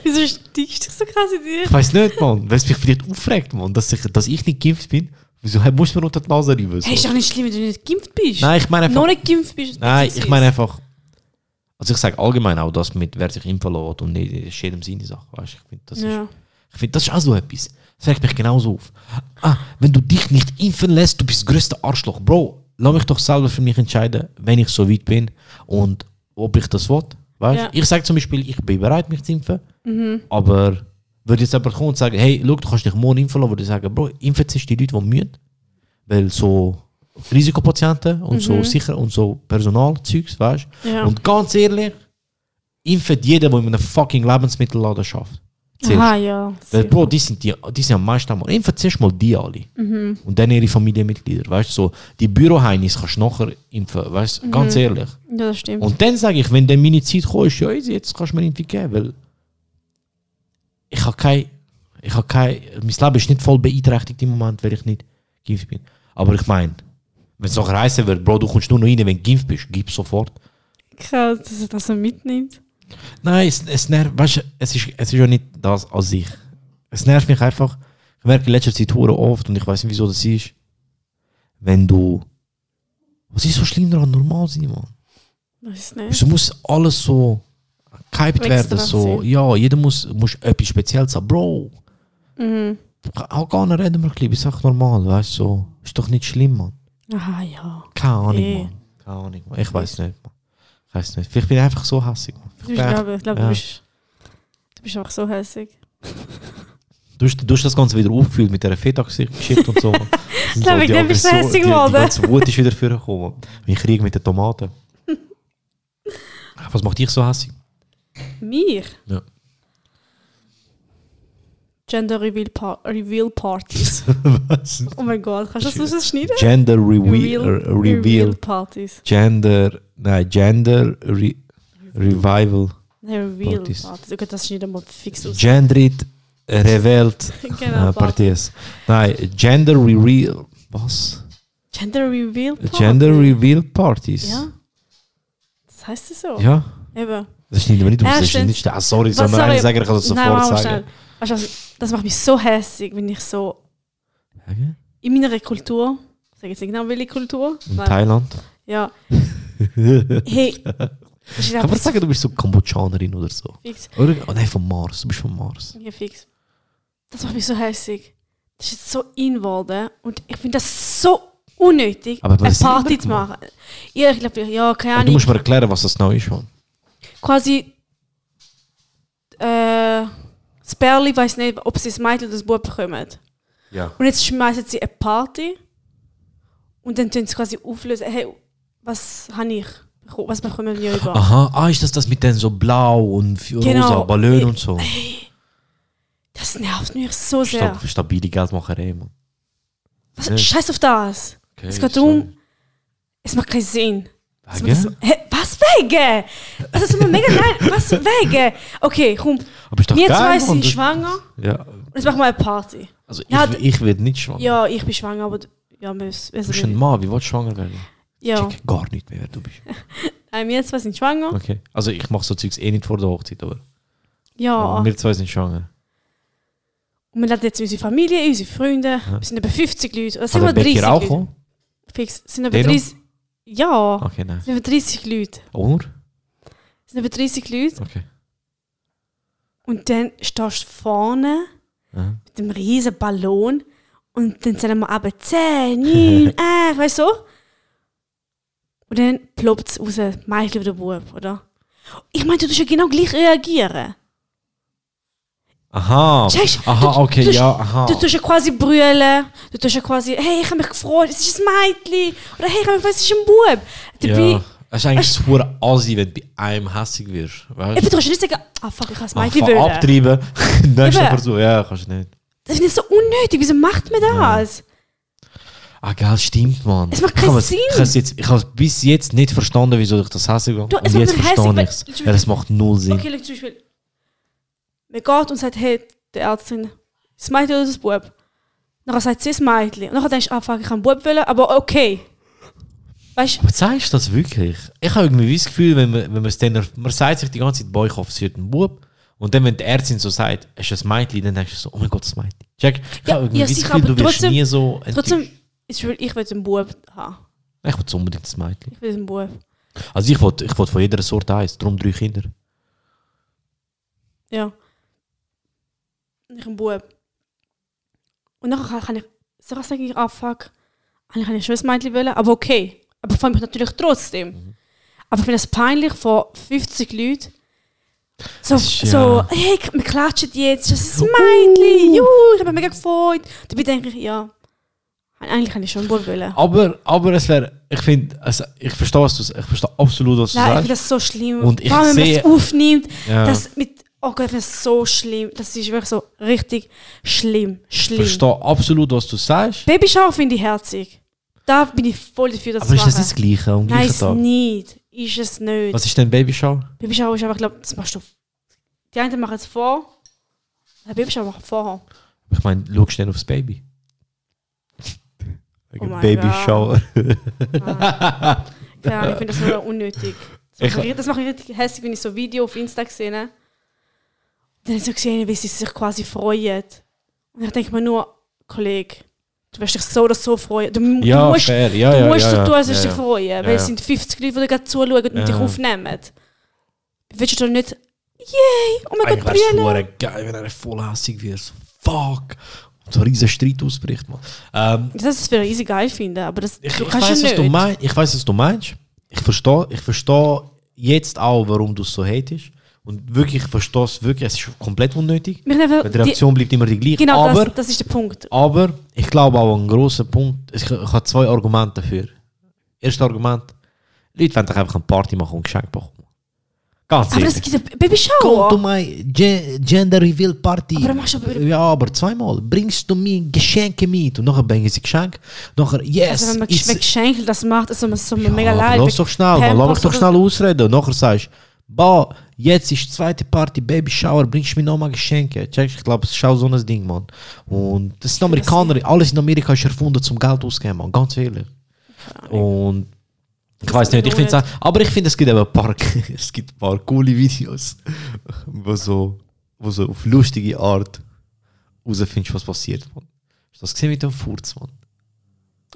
Wieso stickst du so krass in dir? Ich weiß nicht, Mann. Weil es mich vielleicht aufregt, Mann, dass ich, dass ich nicht geimpft bin. Wieso musst du mir unter die Nase reiben? Hey, ist doch nicht schlimm, wenn du nicht geimpft bist. Nein, ich meine einfach. Noch nicht geimpft bist. Nein, ich meine einfach. Also ich sage allgemein auch das mit, wer sich impfen lässt und nicht, ist jedem seine Sache. Weißt? Ich finde, das, Ja. ist, ich find, das ist auch so etwas. Das regt mich genauso auf. Ah, wenn du dich nicht impfen lässt, du bist das größte Arschloch. Bro, lass mich doch selber für mich entscheiden, wenn ich so weit bin und ob ich das will. Weißt? Ja. Ich sage zum Beispiel, ich bin bereit, mich zu impfen, Mhm. aber würde jetzt jemand kommen und sagen, hey, schau, du kannst dich morgen impfen lassen, würde ich sagen, Bro, impfen sich die Leute, die müssen. Weil so Risikopatienten und so Mhm. sicher und so Personalzeugs, weißt Ja. Und ganz ehrlich, impfen jeder, der in einem fucking Lebensmittelladen schafft. Aha, ja. Weil, Bro, die sind, die, die sind am meisten am Impfen zuerst mal die alle. Mhm. Und dann ihre Familienmitglieder. Weißt du, so, die Büroheinis kannst du nachher impfen, weißt du, ganz Mhm. ehrlich. Ja, das stimmt. Und dann sage ich, wenn dann meine Zeit kommt, ist ja easy, jetzt kannst du mir Impfung geben, weil ich habe kein, ich habe kein, mein Leben ist nicht voll beeinträchtigt im Moment, weil ich nicht geimpft bin. Aber ich meine, wenn es noch heißen wird, Bro, du kommst nur noch rein, wenn du geimpft bist, gib sofort. Krass, dass er das mitnimmt. Nein, es, es nervt, weißt du, es ist, es ist ja nicht das an sich. Es nervt mich einfach. Ich merke in letzter Zeit hure oft und ich weiß nicht, wieso das ist. Wenn du. Was ist so schlimm daran, normal sein, Mann? Weiß nicht. Wieso muss alles so gehypt werden? So, ja, jeder muss, muss etwas Spezielles haben. Bro, Mhm. auch gar nicht reden wir ein bisschen. Ich sag normal, weißt du, so. Ist doch nicht schlimm, Mann. Aha, ja. Keine Ahnung, Eh. Mann. Keine Ahnung, Mann. Ich weiß nicht, Mann. Ich weiß nicht. Vielleicht bin ich einfach so hässig, echt- glaube, ich glaube, ja. du, bist, du bist einfach so hässig. Du hast, du hast das Ganze wieder aufgefüllt mit dieser Feta-Geschichte und so. Ich glaube, ich bin so hässig geworden. Die ganze Wut ist wieder vorgekommen. Mein Krieg mit den Tomaten. Was macht dich so hässig? Mir? Ja. Gender Reveal, Par Reveal Parties. Was? oh mein Gott, kannst du das rausschneiden? Gender Reveal. Reveal, Reveal. Parties. Gender. Nein, Gender Re Revival. Nein, Reveal Parties. Parties. Okay, das schneiden wir fix aus. Genderit Revelt Genau, äh, Parties. Nein, Gender Reveal. Was? Gender Reveal Party. Gender Reveal Parties. Ja. Das heißt es so? Ja. Eben. Das wir nicht aus. Das ist nicht ah, sorry, soll man eigentlich sagen, ich kann das Nein, sofort mal sagen. schnell. Weißt du, was, das macht mich so hässlich, wenn ich so Okay. in meiner Kultur, ich sage jetzt nicht genau welche Kultur, In nein, Thailand. ja, hey, ist Kann man sagen, du bist so Kambodschanerin oder so? fix, Oder? Oh nein, von Mars. Du bist von Mars. ja, fix. Das macht mich so hässlich. das ist jetzt so in geworden und ich finde das so unnötig, eine Party zu machen. Ja, ich glaube, ja, keine Aber du Ahnung. musst mir erklären, was das genau ist, Mann. Quasi, äh, das Bärli weiß nicht, ob sie das Mädchen oder das Bub bekommen. Ja. Und jetzt schmeißen sie eine Party und dann tun sie quasi auflösen, hey, was habe ich was bekommen wir über? Aha, ah, ist das das mit den so blau und Genau. rosa Ballon und so? Das nervt mich so sehr. Stab stabile Geldmacherei, Mann. Was, scheiß auf das. Okay, es geht sorry. um, es macht keinen Sinn. Hä, was wegen? Das ist mir mega nein. Was wegen? Okay, komm. Aber ist doch Wir geil, zwei Mann. sind Das- schwanger Ja, jetzt machen wir eine Party. also ich, Ja, d- ich werde nicht schwanger. Ja, ich bin schwanger, aber ja, wir wissen Du bist ein Mann, wie willst du schwanger werden? Ja, Ich check gar nicht mehr, wer du bist. äh, wir zwei sind schwanger. Okay. Also ich mache so Zeugs eh nicht vor der Hochzeit, aber Ja, wir zwei sind schwanger. und wir laden jetzt unsere Familie, unsere Freunde. Wir sind etwa 50 Leute. Oder sind wir 30 Becker auch Leute? kommen? Fix. Sind Deno? 30. Ja, Okay, nein. sind etwa 30 Leute. Oder? Sind etwa 30 Leute. Okay. Und dann stehst du vorne Aha. mit einem riesen Ballon und dann sagen wir aber 10, 9, 8, weißt du? Und dann ploppt es raus, Mädchen oder Bub, oder? Ich meine, du tust ja genau gleich reagieren. Aha. Checkst? Aha, Du- okay, ja, aha. Du tust ja quasi brüllen, du tust ja quasi, hey, ich habe mich gefreut, es ist ein Mädchen. Oder hey, ich habe mich gefreut, es ist ein Bub. Dabei, ja. Es ist eigentlich super assi, wenn du bei einem hässig wirst. Weißt eben, du kannst ja nicht sagen, ah fuck, ich ein Ah, Mädchen wollen. abtreiben. Nächster. Versuch. Ja, kannst du nicht. Das finde ich so unnötig, wieso macht man das? Ah, geil, stimmt, Mann. Es macht Ich keinen es- Sinn. Ich es jetzt, ich habe es bis jetzt nicht verstanden, wieso ich das hässlich war. Es Und jetzt verstehe ich es. Ja, das macht null Sinn. Okay, like zum Beispiel, man geht und sagt, hey, der Ärztin, das Mädchen oder das Bub? Nachher sagt sie das Mädchen. Und dann denkst du, ah, fuck, ich kann einen Bub wollen, aber okay. Weißt du? Aber sagst du das wirklich? Ich habe irgendwie das Gefühl, wenn man, wenn man es dann, man sagt sich die ganze Zeit, boah, ich hoffe, es wird ein Bub. Und dann, wenn die Ärztin so sagt, es ist ein Mädchen, dann denkst du so, oh mein Gott, das Mädchen. Check, ich Ja, habe irgendwie ja, das Gefühl, aber du wirst trotzdem- nie so. Trotzdem, ist real, ich will einen Bub haben. Ich will unbedingt das Mädchen. Ich will einen Bub. Also ich will, ich will von jeder Sorte eins, darum drei Kinder. Ja. Ich einen Bub. Und dann kann, ich so sagen, ah, fuck, eigentlich kann ich schon ein Mädchen wollen, aber okay. Aber ich freue mich natürlich trotzdem. Mhm. Aber ich finde es peinlich von 50 Leuten. So, ist ja- so hey, wir klatschen jetzt, das ist ein Mädchen, juhu, ich habe mich mega gefreut. Dabei denke ich, ja, eigentlich kann ich schon Bub wollen. Aber, aber es wäre, ich finde, also ich verstehe, was du, ich verstehe absolut, was du Nein, ich sagst. finde das so schlimm. Und ich Vor allem, wenn man es aufnimmt, Ja. das mit, oh Gott, ich das so schlimm. Das ist wirklich so richtig schlimm, Ich schlimm. verstehe absolut, was du sagst. Babyshower finde ich herzig. Da bin ich voll dafür, dass Aber ist das das Gleiche am Nein, gleichen ist Tag? nicht. Ist es nicht. Was ist denn Babyshower? Babyshower ist aber, ich glaube, das machst du. Die einen machen es vor. Der Babyshower macht vorher. Ich meine, schaust du denn aufs Baby? Oh mein Babyshower. Keine Ahnung, ich finde das nur unnötig. Das Ich- macht mich- Das mich richtig hässlich, wenn ich so Video auf Insta sehe. Dann ich so gesehen, wie sie sich quasi freuen. Und ich denke mir nur, Kollege, du wirst dich so oder so freuen. Du, Ja, du musst, fair. Ja, du ja, musst ja, doch ja. tun, dich freuen. Weil es sind 50 Leute, die dir gerade zuschauen und dich aufnehmen. Willst du doch nicht, yay, oh mein Eigentlich Gott, brüllen. voll geil, wenn er voll hässig wird. Fuck. Und so ein riesen Streit ausbricht, man. Ähm, Das ist für easy geil finden, aber das ich du ich kannst weiß, ja was du nicht. meinst. Ich weiß, was du meinst. Ich verstehe ich versteh jetzt auch, warum du es so hatest. Und wirklich, ich verstehe es wirklich. Es ist komplett unnötig. Einfach die die, Reaktion bleibt immer die gleiche. genau, aber, das, das ist der Punkt. aber ich glaube auch ein grosser Punkt. Ich, ich habe zwei Argumente dafür. Erstes Argument. Leute wollen doch einfach eine Party machen und Geschenke bekommen. Ganz Aber ehrlich. eine Come to Babyshower. my Ge Gender Reveal Party. Aber machst du aber- ja, aber zweimal. Bringst du mir Geschenke mit? Und nachher bringen sie Geschenke. Nachher, yes. Also wenn man Geschenke das macht, ist es so ja, mega aber leid. Lass doch schnell, man. Lass mich doch schnell ausreden. Und nachher sagst du, jetzt ist die zweite Party, Baby Shower, bringst du mir nochmal Geschenke. Check, ich glaube, es ist auch so ein Ding, man. Und das sind Amerikaner, alles in Amerika ist erfunden zum Geld auszugeben, man. Ganz ehrlich. Und ich weiß nicht, ich finde aber ich finde, es gibt eben ein paar, es gibt ein paar coole Videos, wo so, wo so auf lustige Art rausfindest, was passiert, man. Hast du das gesehen mit dem Furz, man?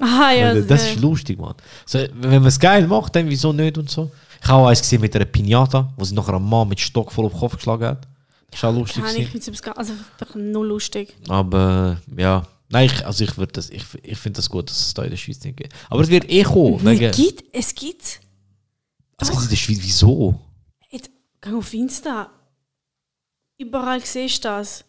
Aha, ja. Weil das ist lustig, man. So, wenn man es geil macht, dann wieso nicht und so. Ich habe auch eins gesehen mit einer Pinata, wo sie nachher einen Mann mit Stock voll auf den Kopf geschlagen hat. Das ist auch lustig. Kann ich finde es also null lustig. Aber ja, Nein, ich, also ich, das, ich, ich finde das gut, dass es da in der Schweiz nicht gibt. Aber es wird eh kommen. Es gibt, es gibt. Also in der Schweiz, wieso? Jetzt, geh auf Insta. Überall siehst du das.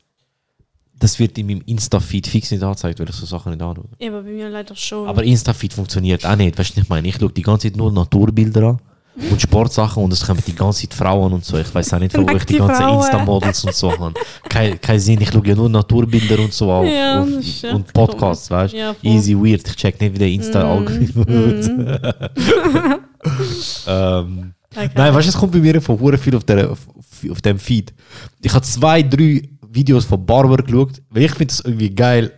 Das wird in meinem Insta-Feed fix nicht angezeigt, weil ich so Sachen nicht anschaue. Ja, aber bei mir leider schon. Aber Insta-Feed funktioniert auch nicht. Weißt du, ich meine? Ich schaue die ganze Zeit nur Naturbilder an und Sportsachen und es kommen die ganze Zeit Frauen und so. Ich weiß auch nicht, wo ich die ganzen. Insta-Models und so habe. Kein, kein Sinn, ich schaue ja nur Naturbilder und so auf, Ja, auf das und Podcasts, komisch. weißt du? Ja. Easy weird. Ich check nicht, wie der Insta-Algorithmus ähm, Okay. Nein, weißt du, es kommt bei mir von hure viel auf, der, auf, auf dem Feed. Ich habe zwei, drei Videos von Barber geschaut, weil ich finde es irgendwie geil,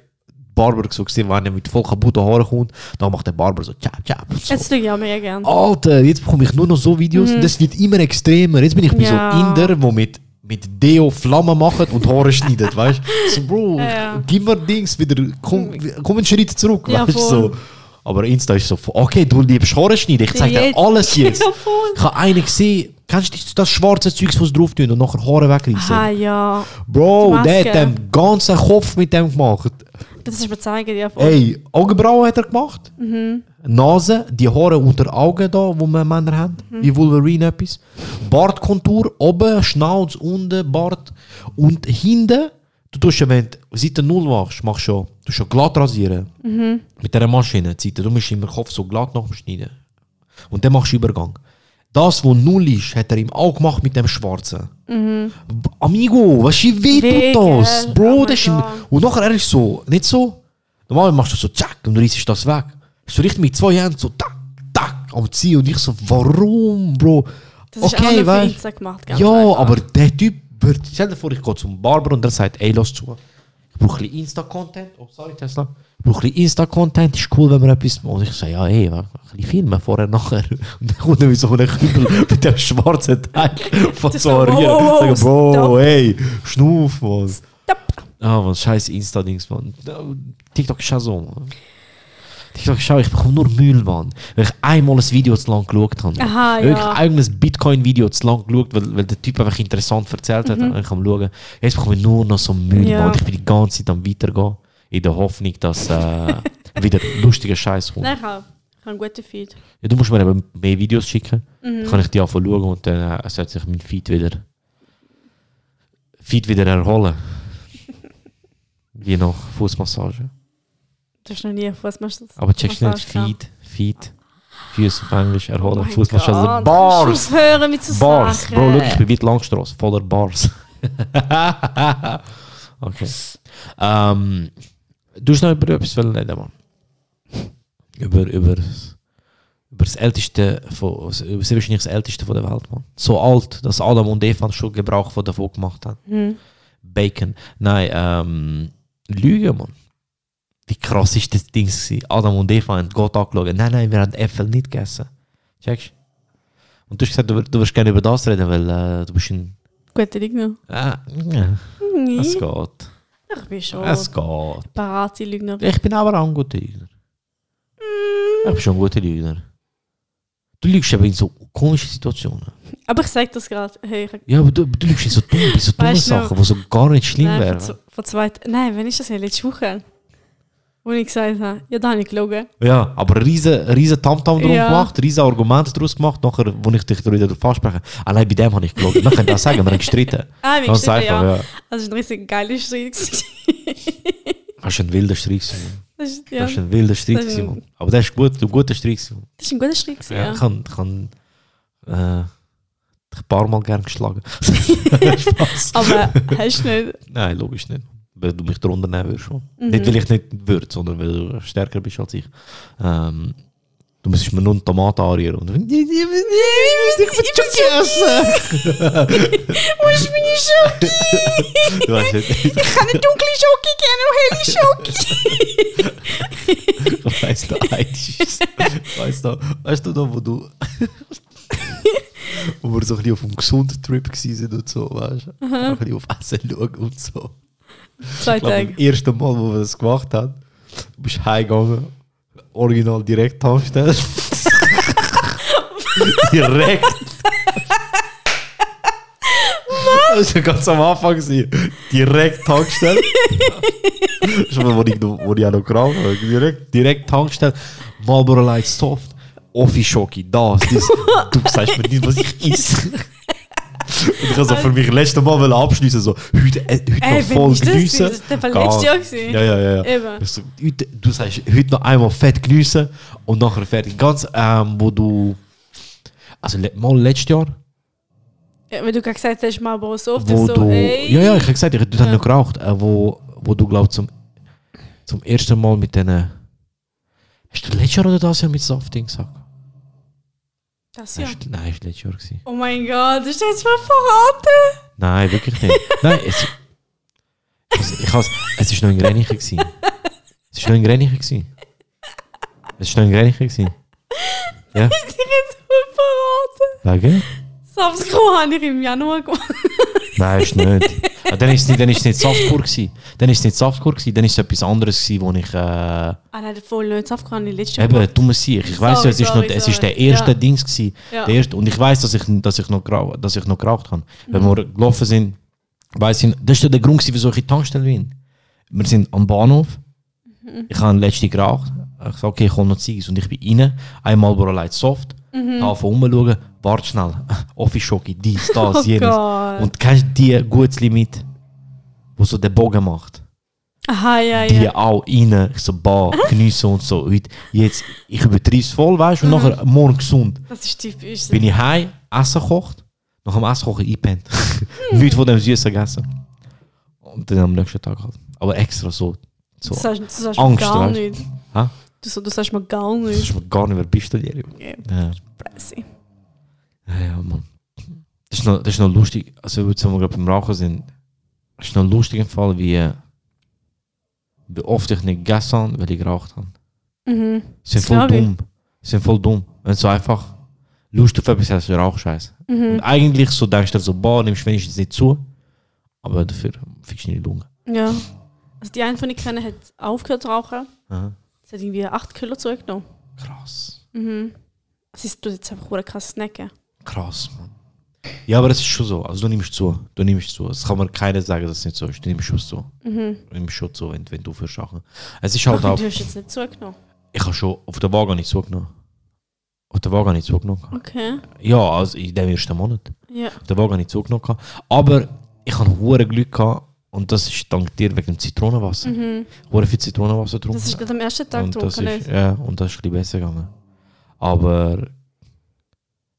Barber so gesehen, wenn er mit voll kaputten Haaren kommt, dann macht der Barber so tschap, tschap. So. Jetzt tue ich auch mega gerne. Alter, jetzt bekomme ich nur noch so Videos und das wird immer extremer. Jetzt bin ich bei Mhm. Ja. so Inder, wo mit, mit Deo Flammen machen und Haare schneiden, weißt du? So, Bro, Ja. gib mir Dings wieder, komm, komm einen Schritt zurück, Ja, weißt du? So. Aber Insta ist so, okay, du liebst Haare schneiden, ich zeig dir alles jetzt. Ja. Ich habe einen gesehen, kennst du das schwarze Zeugs, was drauf tun und nachher Haare wegreißen? Ah ja. Bro, der hat den ganzen Kopf mit dem gemacht. Das ist mir zeigen, ja voll. Ey, Augenbrauen hat er gemacht. Nase, die Haare unter den Augen da, wo wir Männer haben, wie Wolverine etwas. Bartkontur, oben, Schnauz, unten, Bart. Und hinten, du tust ja, wenn du Seite 0 machst, machst du schon, schon glatt rasieren. Mit dieser Maschine, Seite, du musst immer Kopf so glatt nachschneiden. Und dann machst du Übergang. Das, wo 0 ist, hat er ihm auch gemacht mit dem Schwarzen. B- Amigo, was weh Weh, tut das? gell? Bro, Oh das ist. Und nachher er ist so, nicht so. Normalerweise machst du so, zack, und du reißt das weg. So richtig mit zwei Händen so, tack, tack, am Ziehen. Und ich so, warum, Bro? Das ist auch weißt- gemacht, Ja, einfach. aber der Typ wird, stell dir vor, ich gehe zum Barber und der sagt, ey, lass zu. Ich brauche ein bisschen Insta-Content. Oh, sorry, Tesla. Ich brauche ein bisschen Insta-Content. Ist cool, wenn wir etwas machen. Und ich sage, ja, ey, ein bisschen filmen, vorher, nachher. Und dann kommt er wie so ein Kübel mit dem schwarzen Teig von so so, wow, Rieren. wow, wow, Ich sage, Bro, stop. ey, schnuff, man. Stopp. Ah, man, scheiß Insta-Dings, man. TikTok ist auch so, man. TikTok ist auch, ich bekomme nur Müll, man. Weil ich einmal ein Video zu lang geschaut habe. Aha, Weil Ich ja. eigenes Bitcoin-Video zu lang geschaut, weil, weil der Typ einfach interessant erzählt hat. Und ich am schauen. Jetzt bekomme ich nur noch so Müll, Mhm. Ja. man. Und ich bin die ganze Zeit am weitergehen. In der Hoffnung, dass äh, wieder lustiger Scheiß kommt. Nein, ich habe ich einen guten Feed. Ja, du musst mir eben mehr Videos schicken. Mhm. Dann kann ich die anfangen schauen und dann äh, sollte sich mein Feed wieder, Feed wieder erholen. Wie nach Fußmassage. Du hast noch nie Fußmassage. Aber checkst du nicht Feed, Feed, Füße auf Englisch erholen, Oh Fußmassage. Bars! Hören mit so Bars! Sachen. Bro, look, ich bin weit Langstrasse, voller Bars. okay. Ähm, du hast noch über etwas reden, Mann. Über, über, über das älteste, von, wahrscheinlich das älteste von der Welt, Mann. So alt, dass Adam und Eva schon Gebrauch von davon gemacht haben. Hm. Bacon. Nein, ähm, Lüge, Mann. Wie krass ist das Ding? Adam und Eva haben Gott angeschaut. Nein, nein, wir haben Äpfel nicht gegessen. Checkst Und du hast gesagt, du, du wirst gerne über das reden, weil äh, du bist ein... Gute Lügner. Ah, ja, Nee. es geht. Ich bin schon Es geht. parate Lügner. Ich bin aber auch ein guter Lügner. Ich bin schon ein guter Lügner. Du lügst aber in so komischen Situationen. Aber ich sag das gerade. Hey, Ja, aber du, du lügst in so dumme, so dumme du Sachen, die so gar nicht schlimm nein, wären. vor, zwei, nein, wann ist das? Letzte Woche. Wo ich gesagt habe, ja, da habe ich gelogen. Ja, aber riesen, riesen Tamtam drum Ja. gemacht, riesen Argumente daraus gemacht, nachher, wo ich dich wieder darauf anspreche. Allein bei dem habe ich gelogen. Man könnte auch sagen, wir haben gestritten. Ah, wie Ganz gestritten, einfach, ja. ja. Das war ein riesig geiler Streit. Das ist ein wilder Streit. das, ist, ja, Das ist ein wilder Streit. Das Mann. Aber das ist gut, ein guter Streit. Mann. das ist ein guter Streit. Ja, Ja. Ich kann, ich kann äh, dich ein paar Mal gern geschlagen. Aber hast du nicht. Nein, logisch nicht. Weil du mich darunter nehmen würdest. Schon. Mhm. Nicht, weil ich nicht würde, sondern weil du stärker bist als ich. Ähm, du müsstest mir nur eine Tomate anrühren. Und ich will Schoki essen. Wo ist meine Schoki? Du weißt nicht. Ich kann eine dunkle Schoki gerne helle Schoki. Weißt du. Weißt du, weißt du noch, wo du. wo wir so ein bisschen auf einem gesunden Trip waren und so, weißt du? Ein bisschen auf Essen schauen und so. Zwei Tage. das erste Mal, wo wir das gemacht haben, du bist heimgegangen, original direkt Tankstelle. direkt. Das war ganz am Anfang. gewesen. Direkt Tankstelle. Schon wo ich, wo ich auch noch geraucht habe. Direkt, direkt Tankstelle. Marlboro Light Soft. Offi Schoki, das, das. Du sagst mir nicht, was ich esse. Und ich habe so für mich letztes Mal wollen abschließen, so, heute, äh, heute Ey, noch voll geniessen. Das war letztes Jahr gewesen. Ja, ja, ja. ja. Eben. Ich so, heute, du sagst, heute noch einmal fett geniessen und nachher fertig. Ganz, ähm, wo du, also mal letztes Jahr, Ja, weil du gerade gesagt hast, Soft wo ist so, du, ey. ja, ja, ich habe gesagt, ich habe Ja. noch geraucht, äh, wo, wo du glaubst zum, zum ersten Mal mit den, hast du letztes Jahr oder das Jahr mit Softing gesagt? Das ja. Nein, ist letztes Jahr gewesen. Oh mein Gott, das ist jetzt mal verraten. Nein, wirklich nicht. Nein, es, es, ich has, es ist noch in Grenichen gewesen. Es ist noch in Grenichen gewesen. Es ist noch in Grenichen gewesen. Ja, Ich dir jetzt mal verraten. wegen? Sapsko habe ich im Januar gemacht. Nein, ist nicht. Dann ist es nicht, nicht Saftkur gewesen. Dann ist es nicht Saftkur gewesen, dann ist es etwas anderes gewesen, wo ich, äh, Ah nein, voll nicht. Sapsko habe ich letztes Jahr eben, dummer Sieg. Ich weiss ja, es ist, noch, Sorry, es ist der sorry. erste Ja. Dings gewesen. Ja. Der erste, und ich weiß, dass ich, dass ich noch, dass ich noch geraucht habe. Wenn Mhm. wir gelaufen sind, weiss ich, das ja der Grund gewesen, wieso ich in die Tankstelle bin. Wir sind am Bahnhof. Mhm. Ich habe letzte geraucht. Ich sage, okay, ich hole noch Ziggis. Und ich bin rein, einmal Marlboro Light Soft, Mhm. habe von umschauen, warte schnell, Office Schoki, dies, das, Oh jenes. Gott. Und kennst du die Gutzli mit, wo so den Bogen macht? Aha, ja, Die ja. auch rein, so, bah, geniessen und so. Heute, jetzt, ich übertreibe es voll, weißt du, und Mhm. nachher morgen gesund. Das ist typisch. Bin ich heim, Essen kocht, nach dem Essen kochen eingepennt. Nichts von dem Süßen gegessen. Und dann am nächsten Tag halt. Aber extra so. so. Du sagst, du sagst Angst, gar weißt du? nicht. Hä? Du, du sagst mir gar nicht. ist mir gar nicht, wer bist du dir? Okay. Ja. Ja, Mann. Das ist noch, das ist noch lustig, also jetzt, wo wir gerade beim Rauchen sind, das ist noch lustig im Fall, wie, wie oft ich nicht gegessen habe, weil ich geraucht habe. Mhm. Sie sind voll dumm. Sie sind voll dumm. Wenn du einfach Lust auf etwas hast, Rauchscheiß. Mhm. Und eigentlich so denkst du so, boah, nimmst wenigstens nicht zu, aber dafür fickst du nicht die Lunge. Ja. Also die eine von ich kenne hat aufgehört zu rauchen. Aha. Sie hat irgendwie 8 Kilo zurückgenommen. Krass. Mhm. Sie tut jetzt einfach krass snacken. Krass, Mann. Ja, aber das ist schon so. Also du nimmst zu. Du nimmst zu. Es kann mir keiner sagen, dass es nicht so ist. Du nimmst schon zu. Mhm. Du nimmst schon zu, wenn, wenn du für Sachen. Es ist halt Ach, auch. du hast jetzt nicht zugenommen. Ich habe schon auf der Waage nicht zugenommen. Auf der Waage nicht zugenommen. Okay. Ja, also in dem ersten Monat. Ja. Auf der Waage nicht zugenommen. Aber ich habe hohe Glück gehabt. Und das ist dank dir wegen dem Zitronenwasser. Mhm. Hure viel Zitronenwasser getrunken. Das ist gerade am ersten Tag und das getrunken. ist, ja, und das ist ein bisschen besser gegangen. Aber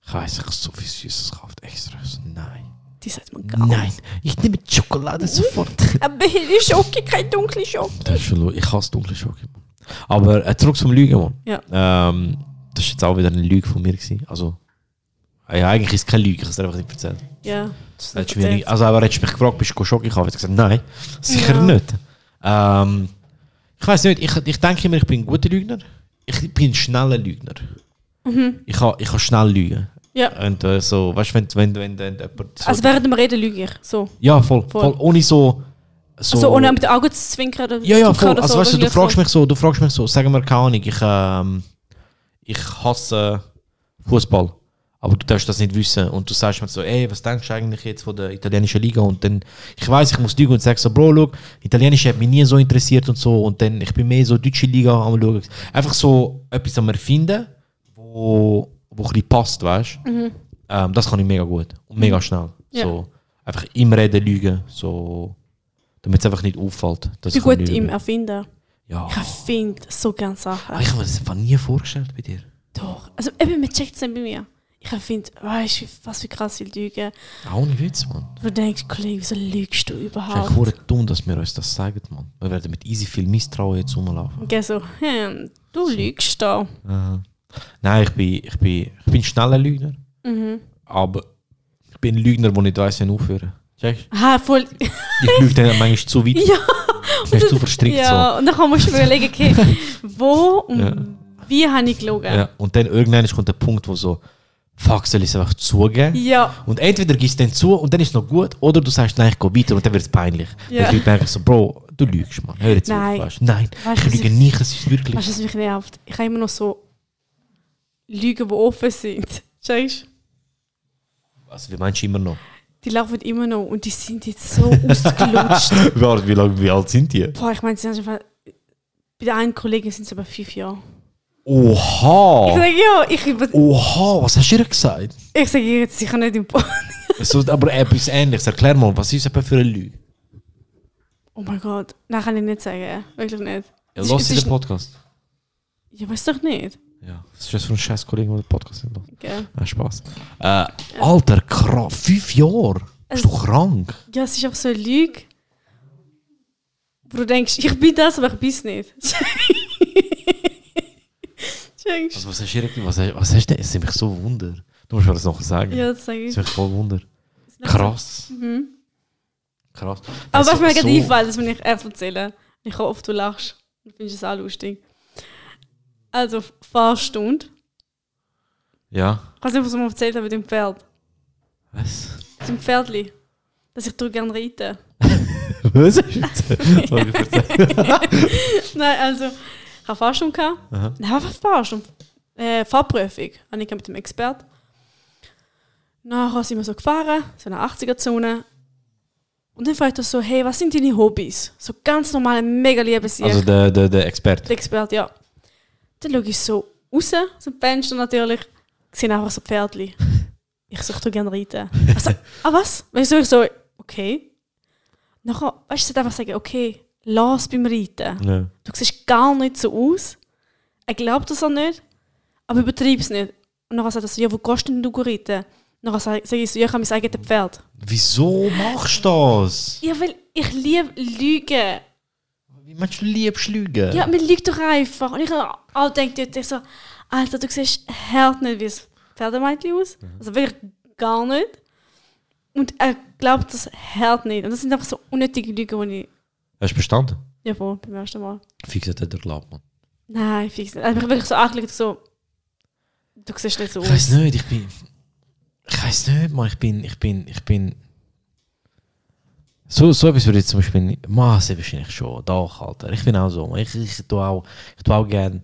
Süßes gekauft. Extra. Nein. Die sagt man gar Nein, ich nehme Schokolade sofort. Aber helle Schoki, keine dunkle Schoki. Das ist schon ich hasse dunkle. Mann. Aber äh, zurück zum Lügen, Mann. Ja. Ähm, das ist jetzt auch wieder eine Lüge von mir. Gewesen. Also, ja, eigentlich ist es keine Lüge, ich habe es einfach nicht erzählt. Ja. das Hättest ist nicht, also, aber hättest du mich gefragt, bist du Schoki kaufen? Ich gesagt, nein, sicher Ja. nicht. Ähm, ich weiß nicht, ich, ich denke immer, ich bin ein guter Lügner. Ich bin ein schneller Lügner. Mhm. Ich kann, ich kann schnell lügen. Ja. Und äh, so, weißt du, wenn, wenn, wenn, wenn jemand. So, Also während dem Reden lüge ich. So. ja, voll, voll. voll. Ohne so. so Also ohne mit den Augen zu zwinkern. Oder Ja, ja, voll. oder Also so, weißt du, du fragst so. mich so, du fragst mich so, sagen wir keine Ahnung, ich, ähm, ich hasse Fußball. Aber du darfst das nicht wissen. Und du sagst mir so, ey, was denkst du eigentlich jetzt von der italienischen Liga? Und dann, ich weiß, ich muss lügen und sag so, Bro, look, Italienische hat mich nie so interessiert und so. Und dann, ich bin mehr so deutsche Liga am schauen. Einfach so etwas am erfinden, wo, wo ein bisschen passt, weißt du? Mhm. Ähm, das kann ich mega gut und mega schnell. Ja. So, einfach im Reden lügen, so, damit es einfach nicht auffällt. Dass Ich ich gut lügen. im Erfinden. Ja. Ich erfinde so gerne Sachen. Aber ich habe mir das einfach nie vorgestellt bei dir. Doch. Also eben, man checkt es nicht bei mir. Ich erfinde, weißt du, was für krass viel Lügen. Auch nicht Witz, Mann. Du denkst, Kollege, wieso lügst du überhaupt? eigentlich hure dumm, dass wir uns das sagen, Mann. Wir werden mit easy viel Misstrauen jetzt rumlaufen. Und geh so, hm, du lügst da. Aha. Nein, ich bin, ich bin, ich bin ein schneller Lügner, Mhm. aber ich bin ein Lügner, der nicht weiss, wann aufhören. Checkst voll. du? Ich lüge dann manchmal zu weit. ja. Man ist zu verstrickt Ja, und dann musst du mir überlegen, okay, wo und Ja. wie habe ich gelogen? so. Ja. Und dann irgendwann kommt der Punkt, wo so, fuck, soll ich es einfach zugeben? Ja. Und entweder gibst du dann zu und dann ist es noch gut, oder du sagst, nein, ich gehe weiter und dann wird es peinlich. Ja. Weil die Leute denken so, Bro, du lügst, Mann. Hör jetzt Nein. auf. Weißt. du. Nein, Weißt du, ich lüge ich- nicht, es ist wirklich. Weißt du, was mich nervt? Ich habe immer noch so Lügen, die offen sind. Checkst du? Also, wie meinst du immer noch? Die laufen immer noch und die sind jetzt so ausgelutscht. Warte, wie, lang, wie alt sind die? Boah, ich meine, sie sind einfach. Bei der einen Kollegin sind es aber fünf Jahre. Ich Oha! sage ja, ich, über, Oha, was hast du ihr gesagt? ich sage ihr jetzt sicher nicht im Pod. So, aber etwas ähnliches. Erklär mal, was ist das für eine Lüge? Oh mein Gott, nein, kann ich nicht sagen. Wirklich nicht. Ja, lass den Podcast. Ja, weiß doch nicht. Ja, was ist das für ein scheiß Kollege, der den Podcast nicht macht? Gell? Nein, Spaß. Äh, Alter, krass, fünf Jahre? Bist du krank? Ja, es ist einfach so eine Lüge, wo du denkst, ich bin das, aber ich bin es nicht. Also, was hast du was, hast- was hast du denn? Es sind mich so Wunder. Du musst mir das noch sagen. Ja, das sage Es ich. sind mich voll Wunder. Krass. Mhm. Krass. Aber was mir gerade einfällt, das will ich äh, erzählen. Ich hoffe, du lachst. Du findest es auch lustig. Also, Fahrstunde. Ja. Ich weiß nicht, was mal erzählt habe mit dem Pferd. Was? Mit dem Pferdli. Dass ich da gerne reite. Was du? Sorry, verzeih. Nein, also, ich habe Fahrstunde gehabt. Aha. Nein, einfach Fahrstunde. Äh, Fahrprüfung. Habe ich mit dem Experten. Nachher sind wir so gefahren, so eine 80er-Zone. Und dann fragt er so, hey, was sind deine Hobbys? So ganz normale, mega liebe sie. Also, der, der, der Experte. Der Experte, ja. Dann schaue ich so raus, so ein Fenster natürlich, sehe einfach so Pferdli. Ich suche gerne reiten. Also, ah was? Weißt du, ich so, okay. Nachher, weißt du, einfach sagen, okay, lass beim Reiten. Ja. Du siehst gar nicht so aus. Er glaubt das auch nicht, aber übertreib es nicht. Und nachher sagt er so, ja, wo gehst denn du reiten? Nachher sage sag ich so, ja, ich habe mein eigenes Pferd. Wieso machst du das? Ja, weil ich liebe Lügen. Wie meinst du, liebst Lügen? Ja, man liegt doch einfach. Und ich habe auch gedacht, ich so, Alter, du siehst hart nicht wie ein Pferdemädchen aus. Also wirklich gar nicht. Und er glaubt das hart nicht. Und das sind einfach so unnötige Lügen, die ich... Hast du bestanden? Ja, voll, beim ersten Mal. Fix hat er geglaubt, man. Nein, fix nicht. Also ich habe wirklich so angelegt, so... Du siehst nicht so Ich weiß aus. nicht, ich bin. Ich weiß nicht, man. Ich bin. Ich bin. Ich bin. So, so etwas würde ich zum Beispiel nicht. Maße wahrscheinlich schon. Doch, Alter. Ich bin auch so. Ich, ich tue auch. Ich tue auch gern.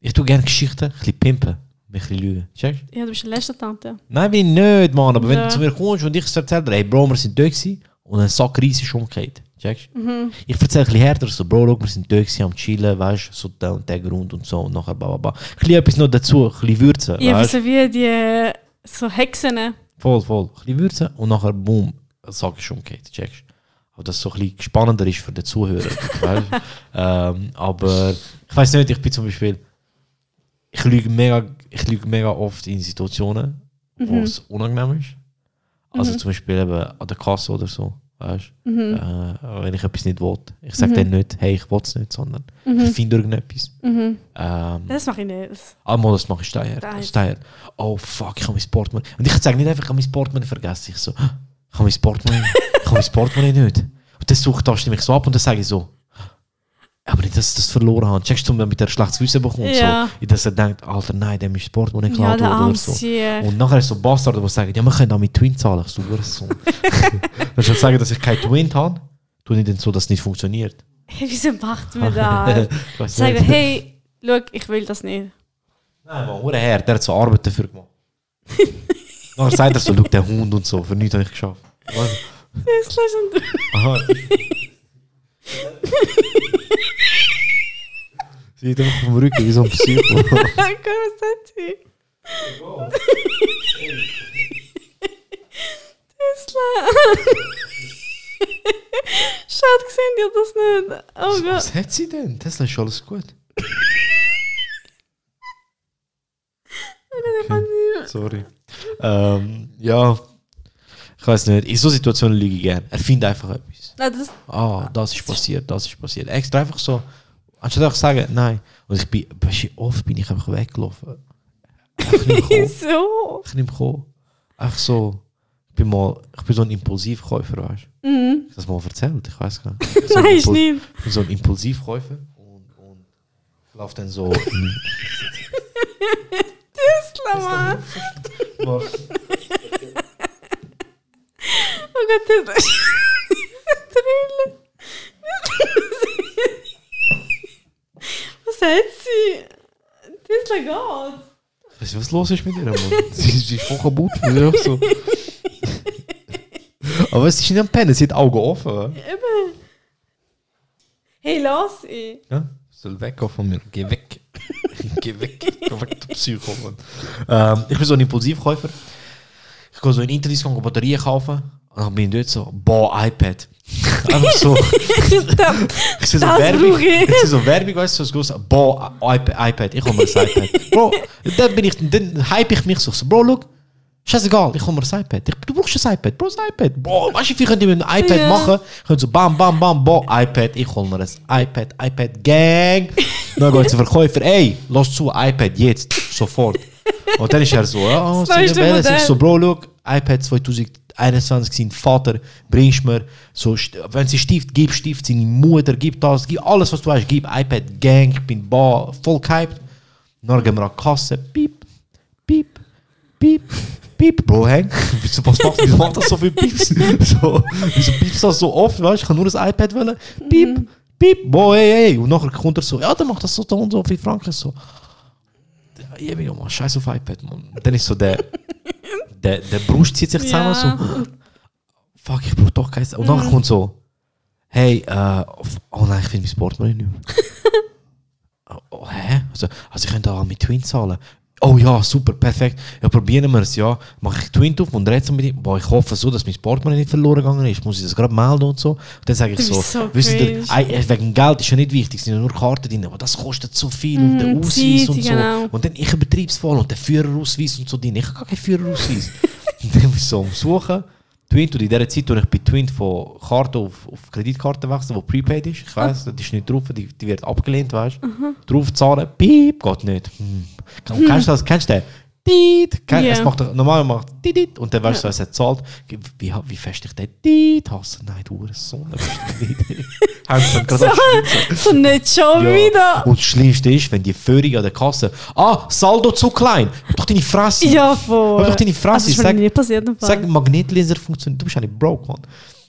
Ich tue gern Geschichten. Ein bisschen pimpen. Ein bisschen lügen. Checkst Ja, du bist eine Lästertante. Nein, bin ich nicht, Mann. Aber wenn Ja. du zu mir kommst und ich erzähle dir, hey Bro, wir sind gewesen und ein Sack Reis ist umgekehrt. Checkst Mhm. Ich erzähle ein bisschen härter, so, Bro, schau, wir sind gewesen, am Chillen, weißt du, so der und der Grund und so und nachher bla bla bla. Ein bisschen etwas noch dazu, ein bisschen Würzen, Ja, weißt so wie die so Hexen. Voll, voll. Ein bisschen Würzen und nachher, boom, ein Sack ist umgekehrt. Checkst Aber das so ein bisschen spannender ist für den Zuhörer. ähm, aber ich weiß nicht, ich bin zum Beispiel, ich lüge mega, ich lüge mega oft in Situationen, wo Mhm. es unangenehm ist. Also Mhm. zum Beispiel eben an der Kasse oder so. Weißt? Mhm. Äh, wenn ich etwas nicht will. Ich sage Mhm. dann nicht, hey, ich will es nicht, sondern Mhm. ich finde irgendetwas. Mhm. Ähm, Das mache ich nicht. Einmal das mache ich steuer. Oh fuck, ich habe mein Portemonnaie. Und ich sage nicht einfach, ich habe mein Portemonnaie vergessen. Ich so, ich habe mein Portemonnaie, ich habe mein Portemonnaie nicht. Und dann sucht das mich so ab und dann sage ich so, aber nicht, dass ich das verloren habe. Checkst du, damit er ein schlechtes Gewissen bekommt. Ja. So, dass er denkt, Alter, nein, dem ist das Ja, geklaut der worden arme oder so. Und nachher ist so Bastard, die sagen, ja, wir können auch mit Twin zahlen. Ich so, so. Wenn ich sagen, dass ich kein Twin habe, tue ich dann so, dass es nicht funktioniert. Hey, wieso macht man das? Ich nicht. hey, schau, ich will das nicht. Nein, man, hure her, der hat so Arbeit dafür gemacht. Nachher sagt er so, schau, der Hund und so, für nichts habe ich geschafft. Was? Das ist schon Aha. Sie hat einfach dem Rücken wie so ein Psycho. Komm, was hat sie? Tesla. Schaut, sehen ihr das nicht? Oh Gott. Was hat sie denn? Tesla ist alles gut. Okay. Sorry. Ähm, ja, ich weiß nicht. In so Situationen lüge ich gerne. Erfinde einfach etwas. Nein, das, Ah, das ist passiert, das ist passiert. Extra einfach so. Anstatt einfach sagen, nein. Und ich bin, oft bin ich einfach weggelaufen. Wieso? Ich mehr gekommen. Einfach so. Ich bin mal, ich bin so ein Impulsivkäufer, weißt du? Mhm. Ich das mal erzählt, ich weiß gar nicht. So ein Nein, Impul- nicht. Ich bin so ein Impulsivkäufer und, und ich laufe dann so. Tesla, Mann. Oh Gott, Tesla. Trille. Was hat sie? Tesla geht. Weißt du, was los ist mit ihr, Mann? sie, sie ist voll kaputt. Sie ist auch so. Aber es ist nicht am Pennen, sie hat Augen offen. Eben. Hey, lass ich. Ja, soll weggehen von mir. Geh weg. Geh weg. Geh weg, du Psycho. Ähm, ich bin so ein Impulsivkäufer. Ich gehe so in Internet gehen, Batterien kaufen. Und dann bin ich dort so, boah, iPad. Einfach so. ich sehe so Das Werbung. ich. Sehe so Werbung, weißt du, so groß. Boah, iPad. Ich hole mir ein iPad. Bro, dann bin ich, dann hype ich mich so. so Bro, look. Scheißegal, ich hole mir ein iPad. Ich, du brauchst ein iPad, Bro, ein iPad. Boah, weißt du, wie viel könnt ihr mit einem iPad Ja. machen? Könnt so bam, bam, bam, boah, iPad. Ich hole mir ein iPad, iPad Gang. Dann geht der Verkäufer, ey, lass zu, iPad jetzt, sofort. Und dann ist er so, ja, oh, Das. Ich so, Bro, look, iPad 2021, sein Vater, bringst mir, so, wenn sie Stift, gib Stift, seine Mutter, gib das, gib alles, was du hast, gib iPad Gang, ich bin ba, voll gehypt. Dann gehen wir an die Kasse, piep, piep, piep, piep, Bro, hang. Wieso, was macht, wieso macht das so viel Pieps? So, wieso pieps das so oft, weißt ich kann nur ein iPad wollen, piep, piep, boah, hey, hey. Und nachher kommt er so, ja, dann macht das so, und so viel Franken, so. Ja, ja, Mann, scheiß auf iPad, Mann. Dann ist so der, der, der Brust zieht sich zusammen, Ja. so, fuck, ich brauch doch kein. Und nachher kommt so, hey, äh, oh nein, ich finde mein Sportmoney nicht mehr. oh, oh, hä? Also, also ich könnte auch mit Twin zahlen. Oh ja, super, perfekt. Ja, probieren wir es, ja. Mache ich Twin auf und rede mit ihm. Boah, ich hoffe so, dass mein Sportmoney nicht verloren gegangen ist. Muss ich das gerade melden und so. Und dann sage ich Du so, so wisst ihr, äh, wegen Geld ist ja nicht wichtig, es sind ja nur Karten drin, aber das kostet so viel und der Mhm, Ausweis Zeit, und so. genau. Und dann ich übertreibe es voll und der Führerausweis und so drin. Ich habe gar keinen Führerausweis. und dann bin ich so am Suchen. Twint, und in dieser Zeit, wo ich bei Twint von Karte auf, auf Kreditkarte wechsle, die prepaid ist, ich weiss, das ist nicht drauf, die, die wird abgelehnt, weißt du? Drauf zahlen, piep, geht nicht. Hm. Kennst du das? Kennst du den? Tiet. Kenn- Ja. Es macht normal macht tiet, und dann weißt du, was er zahlt. Wie, wie fest ich den Tiet hasse? Nein, du nicht. Sie dann gerade abgeschnitten. So nicht schon Ja. wieder. Und das Schlimmste ist, wenn die Führung an der Kasse, ah, Saldo zu klein, hab doch deine Fresse. Ja, voll. Hab doch deine Fresse. Also, sag, nie passiert. sag, Magnetlaser funktioniert. Du bist eigentlich broke, man.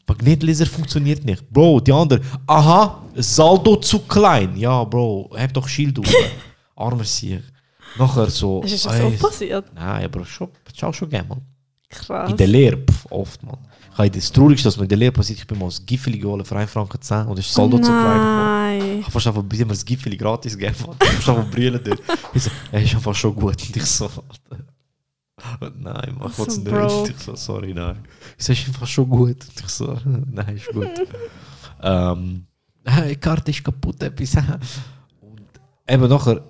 Magnetlaser funktioniert nicht. Bro, die andere, aha, Saldo zu klein. Ja, Bro, hab doch Schild auf. Armer Sieg. Nachher so. Ist das ey, oft passiert? Nein, aber schon, schon, schon gerne, man. Krass. In der Lehre, pff, oft, man. Ich habe das Traurigste, was mir in der Lehre passiert, ich bin mal das Giffeli geholt für 1 Franken 10 und ist Saldo zu klein. Nein. Ich habe fast einfach mir das Giffeli gratis gegeben. man. Ich habe einfach brüllen dort. Ich so, er ist einfach schon gut. Und ich so, Alter. Nein, mach So was nicht. broke. Ich so, sorry, nein. Ich so, ist einfach schon gut. Und ich so, nein, ist gut. ähm, die Karte ist kaputt, etwas. Und eben nachher,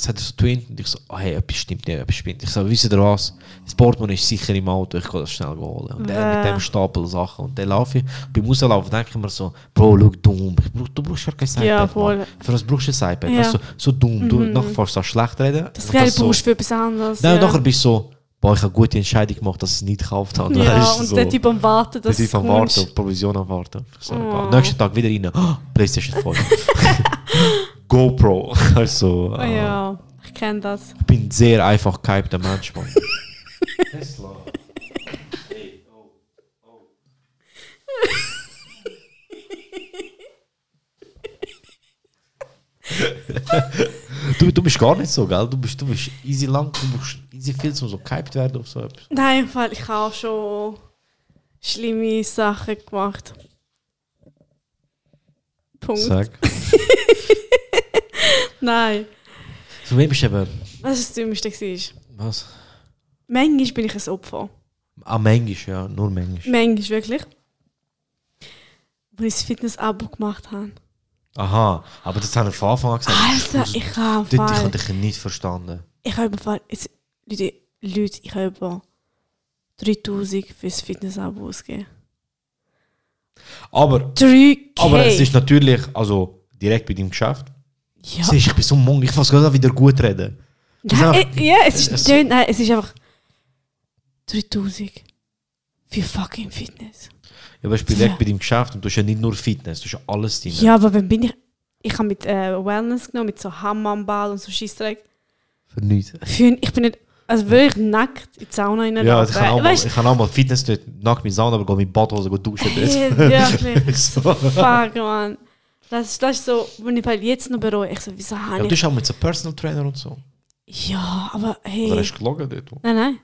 es hat so Twin und ich so, oh, hey, etwas stimmt nicht, etwas stimmt. Ich so, wisst ihr was? Das Portemonnaie ist sicher im Auto, ich kann das schnell holen. Und dann mit dem Stapel Sachen. Und dann laufe ich, beim Rauslaufen denke ich mir so, Bro, schau dumm, brauch, du brauchst ja kein iPad. Ja, voll. Für was brauchst du ein iPad? Ja. So dumm, du Mhm. nachher fährst du so schlecht reden. Das Geld so, brauchst du für etwas anderes. Nein, ja. nachher bist du so, boah, ich habe eine gute Entscheidung gemacht, dass ich es nicht gekauft habe. Ja, Weißt und so. der Typ am Warten, dass Der Typ am Warten, Provision am Warten. So, Oh. Nächsten Tag wieder rein, oh, Playstation 5. GoPro. Also, Oh, äh, ja, ich kenne das. ich bin ein sehr einfach gehypter Mensch, Mann. du, du bist gar nicht so, gell? Du bist, du bist easy lang, du bist easy viel, um so gehypt werden auf so etwas. Nein, im Fall, ich habe auch schon schlimme Sachen gemacht. Punkt. Sag. Nein. Für mich bist du eben, Was das Dümmste war? was? Manchmal bin ich ein Opfer. Ah, manchmal, ja, nur manchmal. Manchmal wirklich. Wo ich das Fitness-Abo gemacht habe. Aha, aber das haben wir von Anfang an gesagt. Alter, ich habe ich habe dich nicht verstanden. Ich habe Fall. Jetzt, Leute, Leute, ich habe über 3000 für das Fitness-Abo ausgegeben. Aber, 3K. aber es ist natürlich, also direkt bei deinem Geschäft. Ja. Siehst, ich bin so mung, ich muss gerade wieder gut reden. Einfach- äh, ja, es ist, es- nein, es ist einfach 3000 für fucking Fitness. Ja, aber ich bin Ja. bei deinem Geschäft und du hast ja nicht nur Fitness, du hast ja alles drin. Ja, aber wenn bin ich. Ich habe mit äh, Wellness genommen, mit so Hammamball und so Scheissdreck. Für nichts. Für, ich bin nicht. Also wirklich nackt in die Sauna rein. Ja, ich kann, auch mal, ich kann auch mal Fitness dort, nackt mit Sauna, aber gehe mit Badhose gehen duschen. Hey, wirklich. so. fuck, man. Das, das ist so, wenn ich halt jetzt noch bereue. Ich so, wieso Ja, habe du ich. hast auch mit so Personal Trainer und so. Ja, aber hey. Oder hast du gelogen dort? Nein, nein.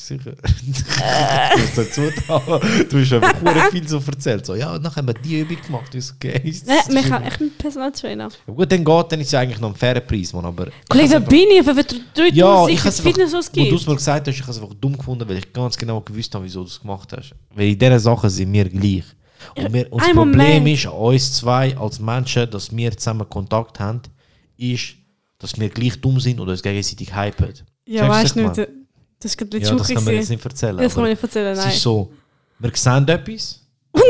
Sicher. du hast dazu da. Du hast einfach viel so erzählt. So, ja, und dann haben wir die Übung gemacht. Ich so, okay. Nein, man echt ein Personal Trainer. Ja, gut, dann geht, dann ist es ja eigentlich noch ein fairer Preis, Mann, aber... Kollege, wer bin ich? Für drei Ja, ja, ich habe sicher es Fitness einfach, was wo du es mir gesagt hast, ich habe es einfach dumm gefunden, weil ich ganz genau gewusst habe, wieso du es gemacht hast. Weil in diesen Sachen sind wir gleich. Und, wir, das ein Problem Moment. ist an uns zwei als Menschen, dass wir zusammen Kontakt haben, ist, dass wir gleich dumm sind und uns gegenseitig hypen. Ja, weißt du nicht. Das ist gerade Ja, das kann man jetzt nicht erzählen. Das kann man nicht erzählen, Es nein. ist so, wir sehen etwas, Und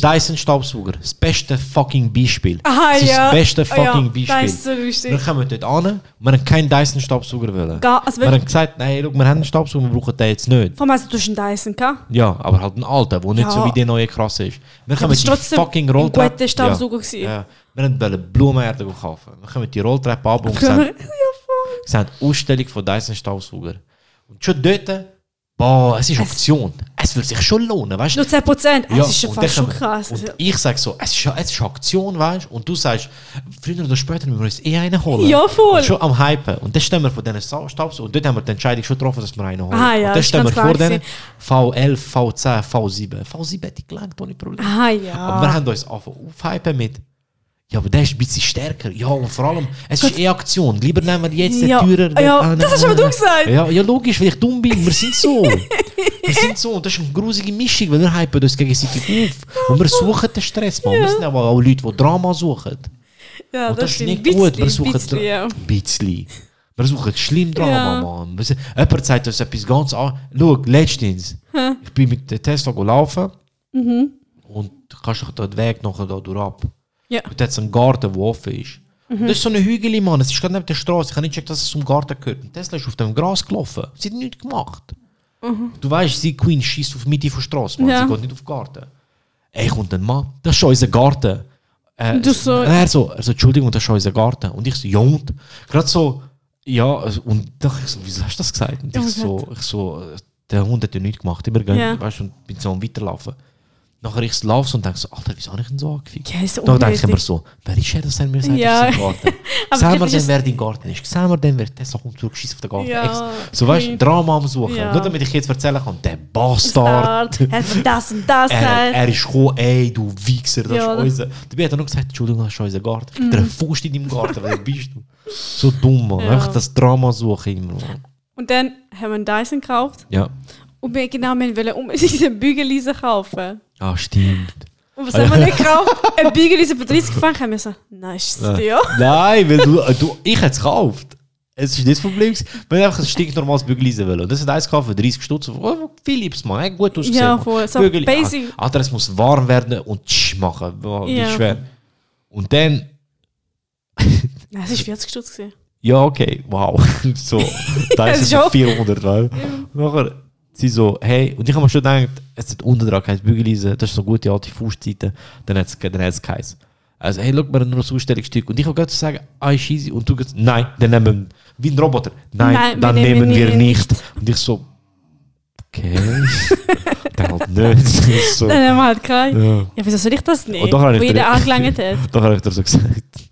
dann Dyson Staubsauger, das beste fucking Beispiel. Aha, das ist ja. das beste Ah, ja, fucking das Beispiel. ist so lustig. Wir kommen dort an, wir haben keinen Dyson Staubsauger wollen. Gar, also Wir haben gesagt, nein, schau, wir haben einen Staubsauger, wir brauchen den jetzt nicht. vor allem hast du einen Dyson gehabt. Ja, aber halt einen alten, der nicht Ja. so wie der neue krass ist. Wir aber kommen es die fucking ein Rolltreppe. guter Staubsauger. Ja, ja. Wir wollten Blumenerde kaufen. Wir kommen die Rolltreppe ab und Ja, sehen, voll. die Ausstellung von Dyson Staubsauger. Und schon dort, boah, es ist Option. Es würde sich schon lohnen, weißt du? Nur 10%. Ja, das ist schon fast schon krass. Und ich sage so, es ist, es ist Aktion, weißt du? Und du sagst, früher oder später müssen wir uns eh einen holen. Ja, voll. Und schon am Hypen. Und dann stehen wir von diesen Staubs und dort haben wir die Entscheidung schon getroffen, dass wir einen holen. Ah, ja, und das dann stehen wir vor denen V11, V10, V7. V7 hätte ich gelangt, ohne Problem. Ah, ja. Aber wir haben uns angefangen aufhypen mit, ja, aber der ist ein bisschen stärker. Ja, und vor allem, es ist eh Aktion. Lieber nehmen wir jetzt Ja. den teurer. Ja, Ah, das hast aber du gesagt. Ja, ja, logisch, weil ich dumm bin. Wir sind so. wir sind so. Und das ist eine grusige Mischung, weil wir hypen uns gegenseitig auf. Und wir suchen den Stress, man. Wir sind aber auch Leute, die Drama suchen. ja, Und das, ist stimmt. nicht gut. Wir Bisschen, suchen bisschen, ja. ein bisschen. Wir suchen schlimm Drama, Ja. Mann. Jemand sagt uns etwas ganz an. Schau, letztens, ich bin mit der Tesla gelaufen Mhm. und du kannst doch den Weg nachher da durch ab. Ja. Und dort ist ein Garten, der offen ist. Mhm. Das ist so ein Hügel, Mann. Es ist gerade neben der Straße. Ich habe nicht gecheckt, dass es zum Garten gehört. Und Tesla ist auf dem Gras gelaufen. Sie hat nichts gemacht. Du weißt, sie Queen schießt auf die Mitte der Straße, Mann. Ja. Sie geht nicht auf den Garten. Ey, kommt ein Mann. Das ist schon unser Garten. Äh, Du so- er, so, er so, Entschuldigung, das ist schon unser Garten. Und ich so, ja und? Gerade so, ja, also, und dann ich so, wieso hast du das gesagt? Und ich so, ich so, der Hund hat ja nichts gemacht. Immer gehen, Ja. weißt du, und bin so am Weiterlaufen. Nachher ich laufe so und denke so, Alter, wieso habe ich ihn so angefickt? Ja, ist so Dann denke ich immer so, wer ist er, dass er mir sagt, Ja. das ist ein Garten? Sehen wir dann, wer dein Garten ist? Sehen wir dann, wer Tesla kommt zurückschießt auf den Garten? Ja, So weißt du. Drama am Suchen. Ja. Nur damit ich jetzt erzählen kann, der Bastard. Er hat das und das Er, er ist gekommen, ey, du Wichser, das Ja, ist das- unser. Dabei hat er noch gesagt, Entschuldigung, das ist unser Garten. Ich dir einen Fuß in deinem Garten, wer bist du? So dumm, Mann. Ja. Einfach das Drama suchen immer. Und dann haben wir einen Dyson gekauft. Ja. Und wir genau, wir wollen unbedingt einen Bügeleisen kaufen. Ah, stimmt. Und was haben wir nicht gekauft? Ein Bügeleisen für 30 Franken. Haben wir so, nein, ist es dir? Nein, weil du, du ich hätte es gekauft. Es ist nicht das Problem. Wir haben einfach ein stinknormales Bügeleisen wollen. Und das hat eins gekauft für 30 Stutz. Oh, Philips, man. Hat gut ausgesehen. Ja, Mann. voll. So Bügel- basic. Ah, Alter, es muss warm werden und tsch machen. Wie Ja. schwer. Und dann, Nein, es war 40 Stutz. gewesen. ja, okay, wow. so, da ist es schon. so 400, weil. Nachher, sie so, hey, und ich habe mir schon gedacht, es hat unten dran geheißen, Bügeleisen, das ist so gute alte Fußzeiten. Dann hat es dann hat's geheißen. Also, hey, schau mal, nur ein Ausstellungsstück. Und ich habe gerade sagen, ah, ist easy. Und du gehst, nein, dann nehmen wir, wie ein Roboter. Nein, Nein, wir dann nehmen nehmen wir ihn nicht. Und ich so, okay. dann halt nicht. so. Dann haben wir halt keinen. Ja. Ja, wieso soll ich das nicht? Und ich Wo jeder angelangt hat. Doch habe ich dir so gesagt.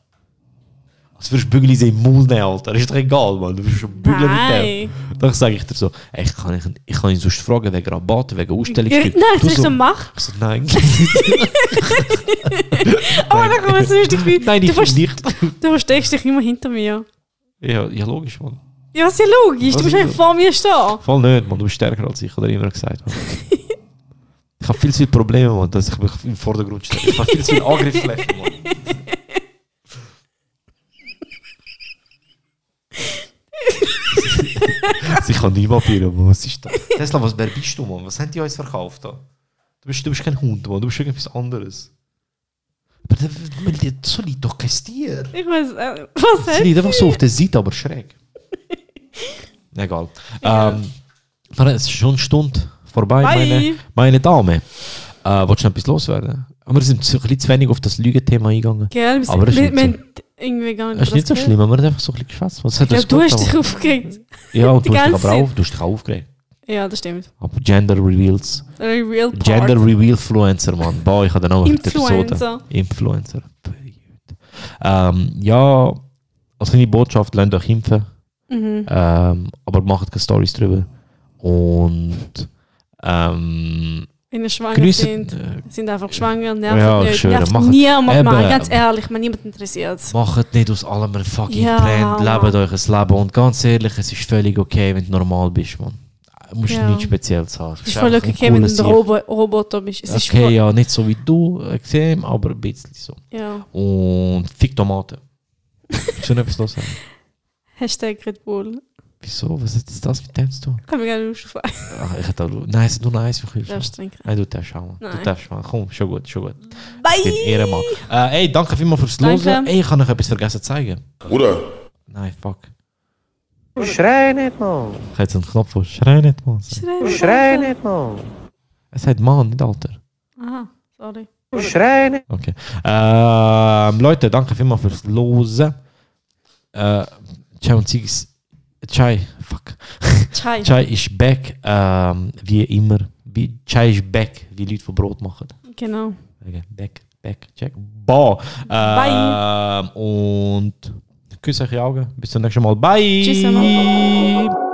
Als würdest du Bügeleisen im Maul nehmen, Alter. Ist doch egal, Mann. Du bist schon Bügel mit dem. Nein. Dann sage ich dir so, ey, ich kann, ich, ich kann ihn sonst fragen wegen Rabatt, wegen Ja, Ausstellungsstück. Nein, das Du ist so mach. Ich so, nein. Aber dann kommt es richtig viel. nein, du, ich verst nicht. du versteckst dich immer hinter mir. Ja, ja, logisch, Mann. Ja, ist ja logisch. Was Du musst eigentlich vor mir stehen. Voll nicht, Mann. Du bist stärker als ich, oder immer gesagt. Ich habe viel zu viele Probleme, Mann, dass ich mich im Vordergrund stelle. Ich habe viel zu viele Angriffsflächen, Mann. Sie kann niemand papieren, Mann. Was ist das? Tesla, was, wer bist du, Mann? Was haben die uns verkauft da? Du bist, du bist kein Hund, Mann. Du bist irgendwas anderes. Aber da- man- so liegt doch kein Tier. Ich weiß, äh, was Sie liegt einfach so auf der Seite, aber schräg. Egal. Ähm, es ist schon eine Stunde vorbei, Bye. meine, meine Dame. Äh, willst du noch etwas loswerden? Aber wir sind ein bisschen zu wenig auf das Lügenthema eingegangen. Gell, wir, Aber das ist wir, irgendwie gar nicht Das ist nicht so gehört. schlimm, aber man hat einfach so ein bisschen geschwätzt. Was hat Ja, das du hast dich aufgeregt. Ja, und du hast dich aber auf, du hast dich aufgeregt. Ja, das stimmt. Aber Gender Reveals. Part. Gender Reveal Fluencer, Mann. Boah, ich habe den Namen die Episode. Influencer. Influencer. Ähm, ja, als kleine Botschaft, lernt euch impfen. Mhm. Ähm, aber macht keine Stories drüber. Und ähm, Wenn ihr schwanger Geniessen- sind, äh, sind einfach schwanger, nervt Ja, ich nicht. schwöre, nervt macht- niemand mal, ganz ehrlich, man niemand interessiert macht nicht aus allem ein fucking Ja, Trend, lebt euch ein Leben. Und ganz ehrlich, es ist völlig okay, wenn du normal bist, man. Du musst Ja. nichts Spezielles haben. Es ist voll okay, wenn du ein Robo Roboter bist. Es Okay, ja, nicht so wie du, extrem, aber ein bisschen so. ja. Und fick Tomaten. Schon etwas los. Hashtag Red Bull. Wieso? Was ist das mit dem zu tun? Kann mir gerne aufschreiben. Ach, ich hätte auch... Nein, es ist nur noch eins für Darfst Kühlschrank. trinken. Nein, du darfst. Du Nein. darfst schauen. Komm, schon gut, schon gut. Bye! Ich bin Ehrenmann. Äh, ey, danke vielmals fürs Danke. Losen. Ey, ich habe noch etwas vergessen zu zeigen. Bruder, Nein, fuck. Schrei nicht, Mann. Ich habe jetzt einen Knopf vor. Schrei nicht, Mann. Schrei nicht, Mann. Es heißt Mann, nicht Alter. Aha, sorry. Schrei nicht. Okay. Ähm, Leute, danke vielmals fürs Losen. Äh, Chai und Zigis. Chai, fuck. Chai. Chai ist back, ähm, wie immer. Wie, Chai ist back, wie Leute von Brot machen. Genau. Okay, back, back, check. Boah. Bye. Ähm, und küsse euch die Augen. Bis zum nächsten Mal. Bye. Tschüss.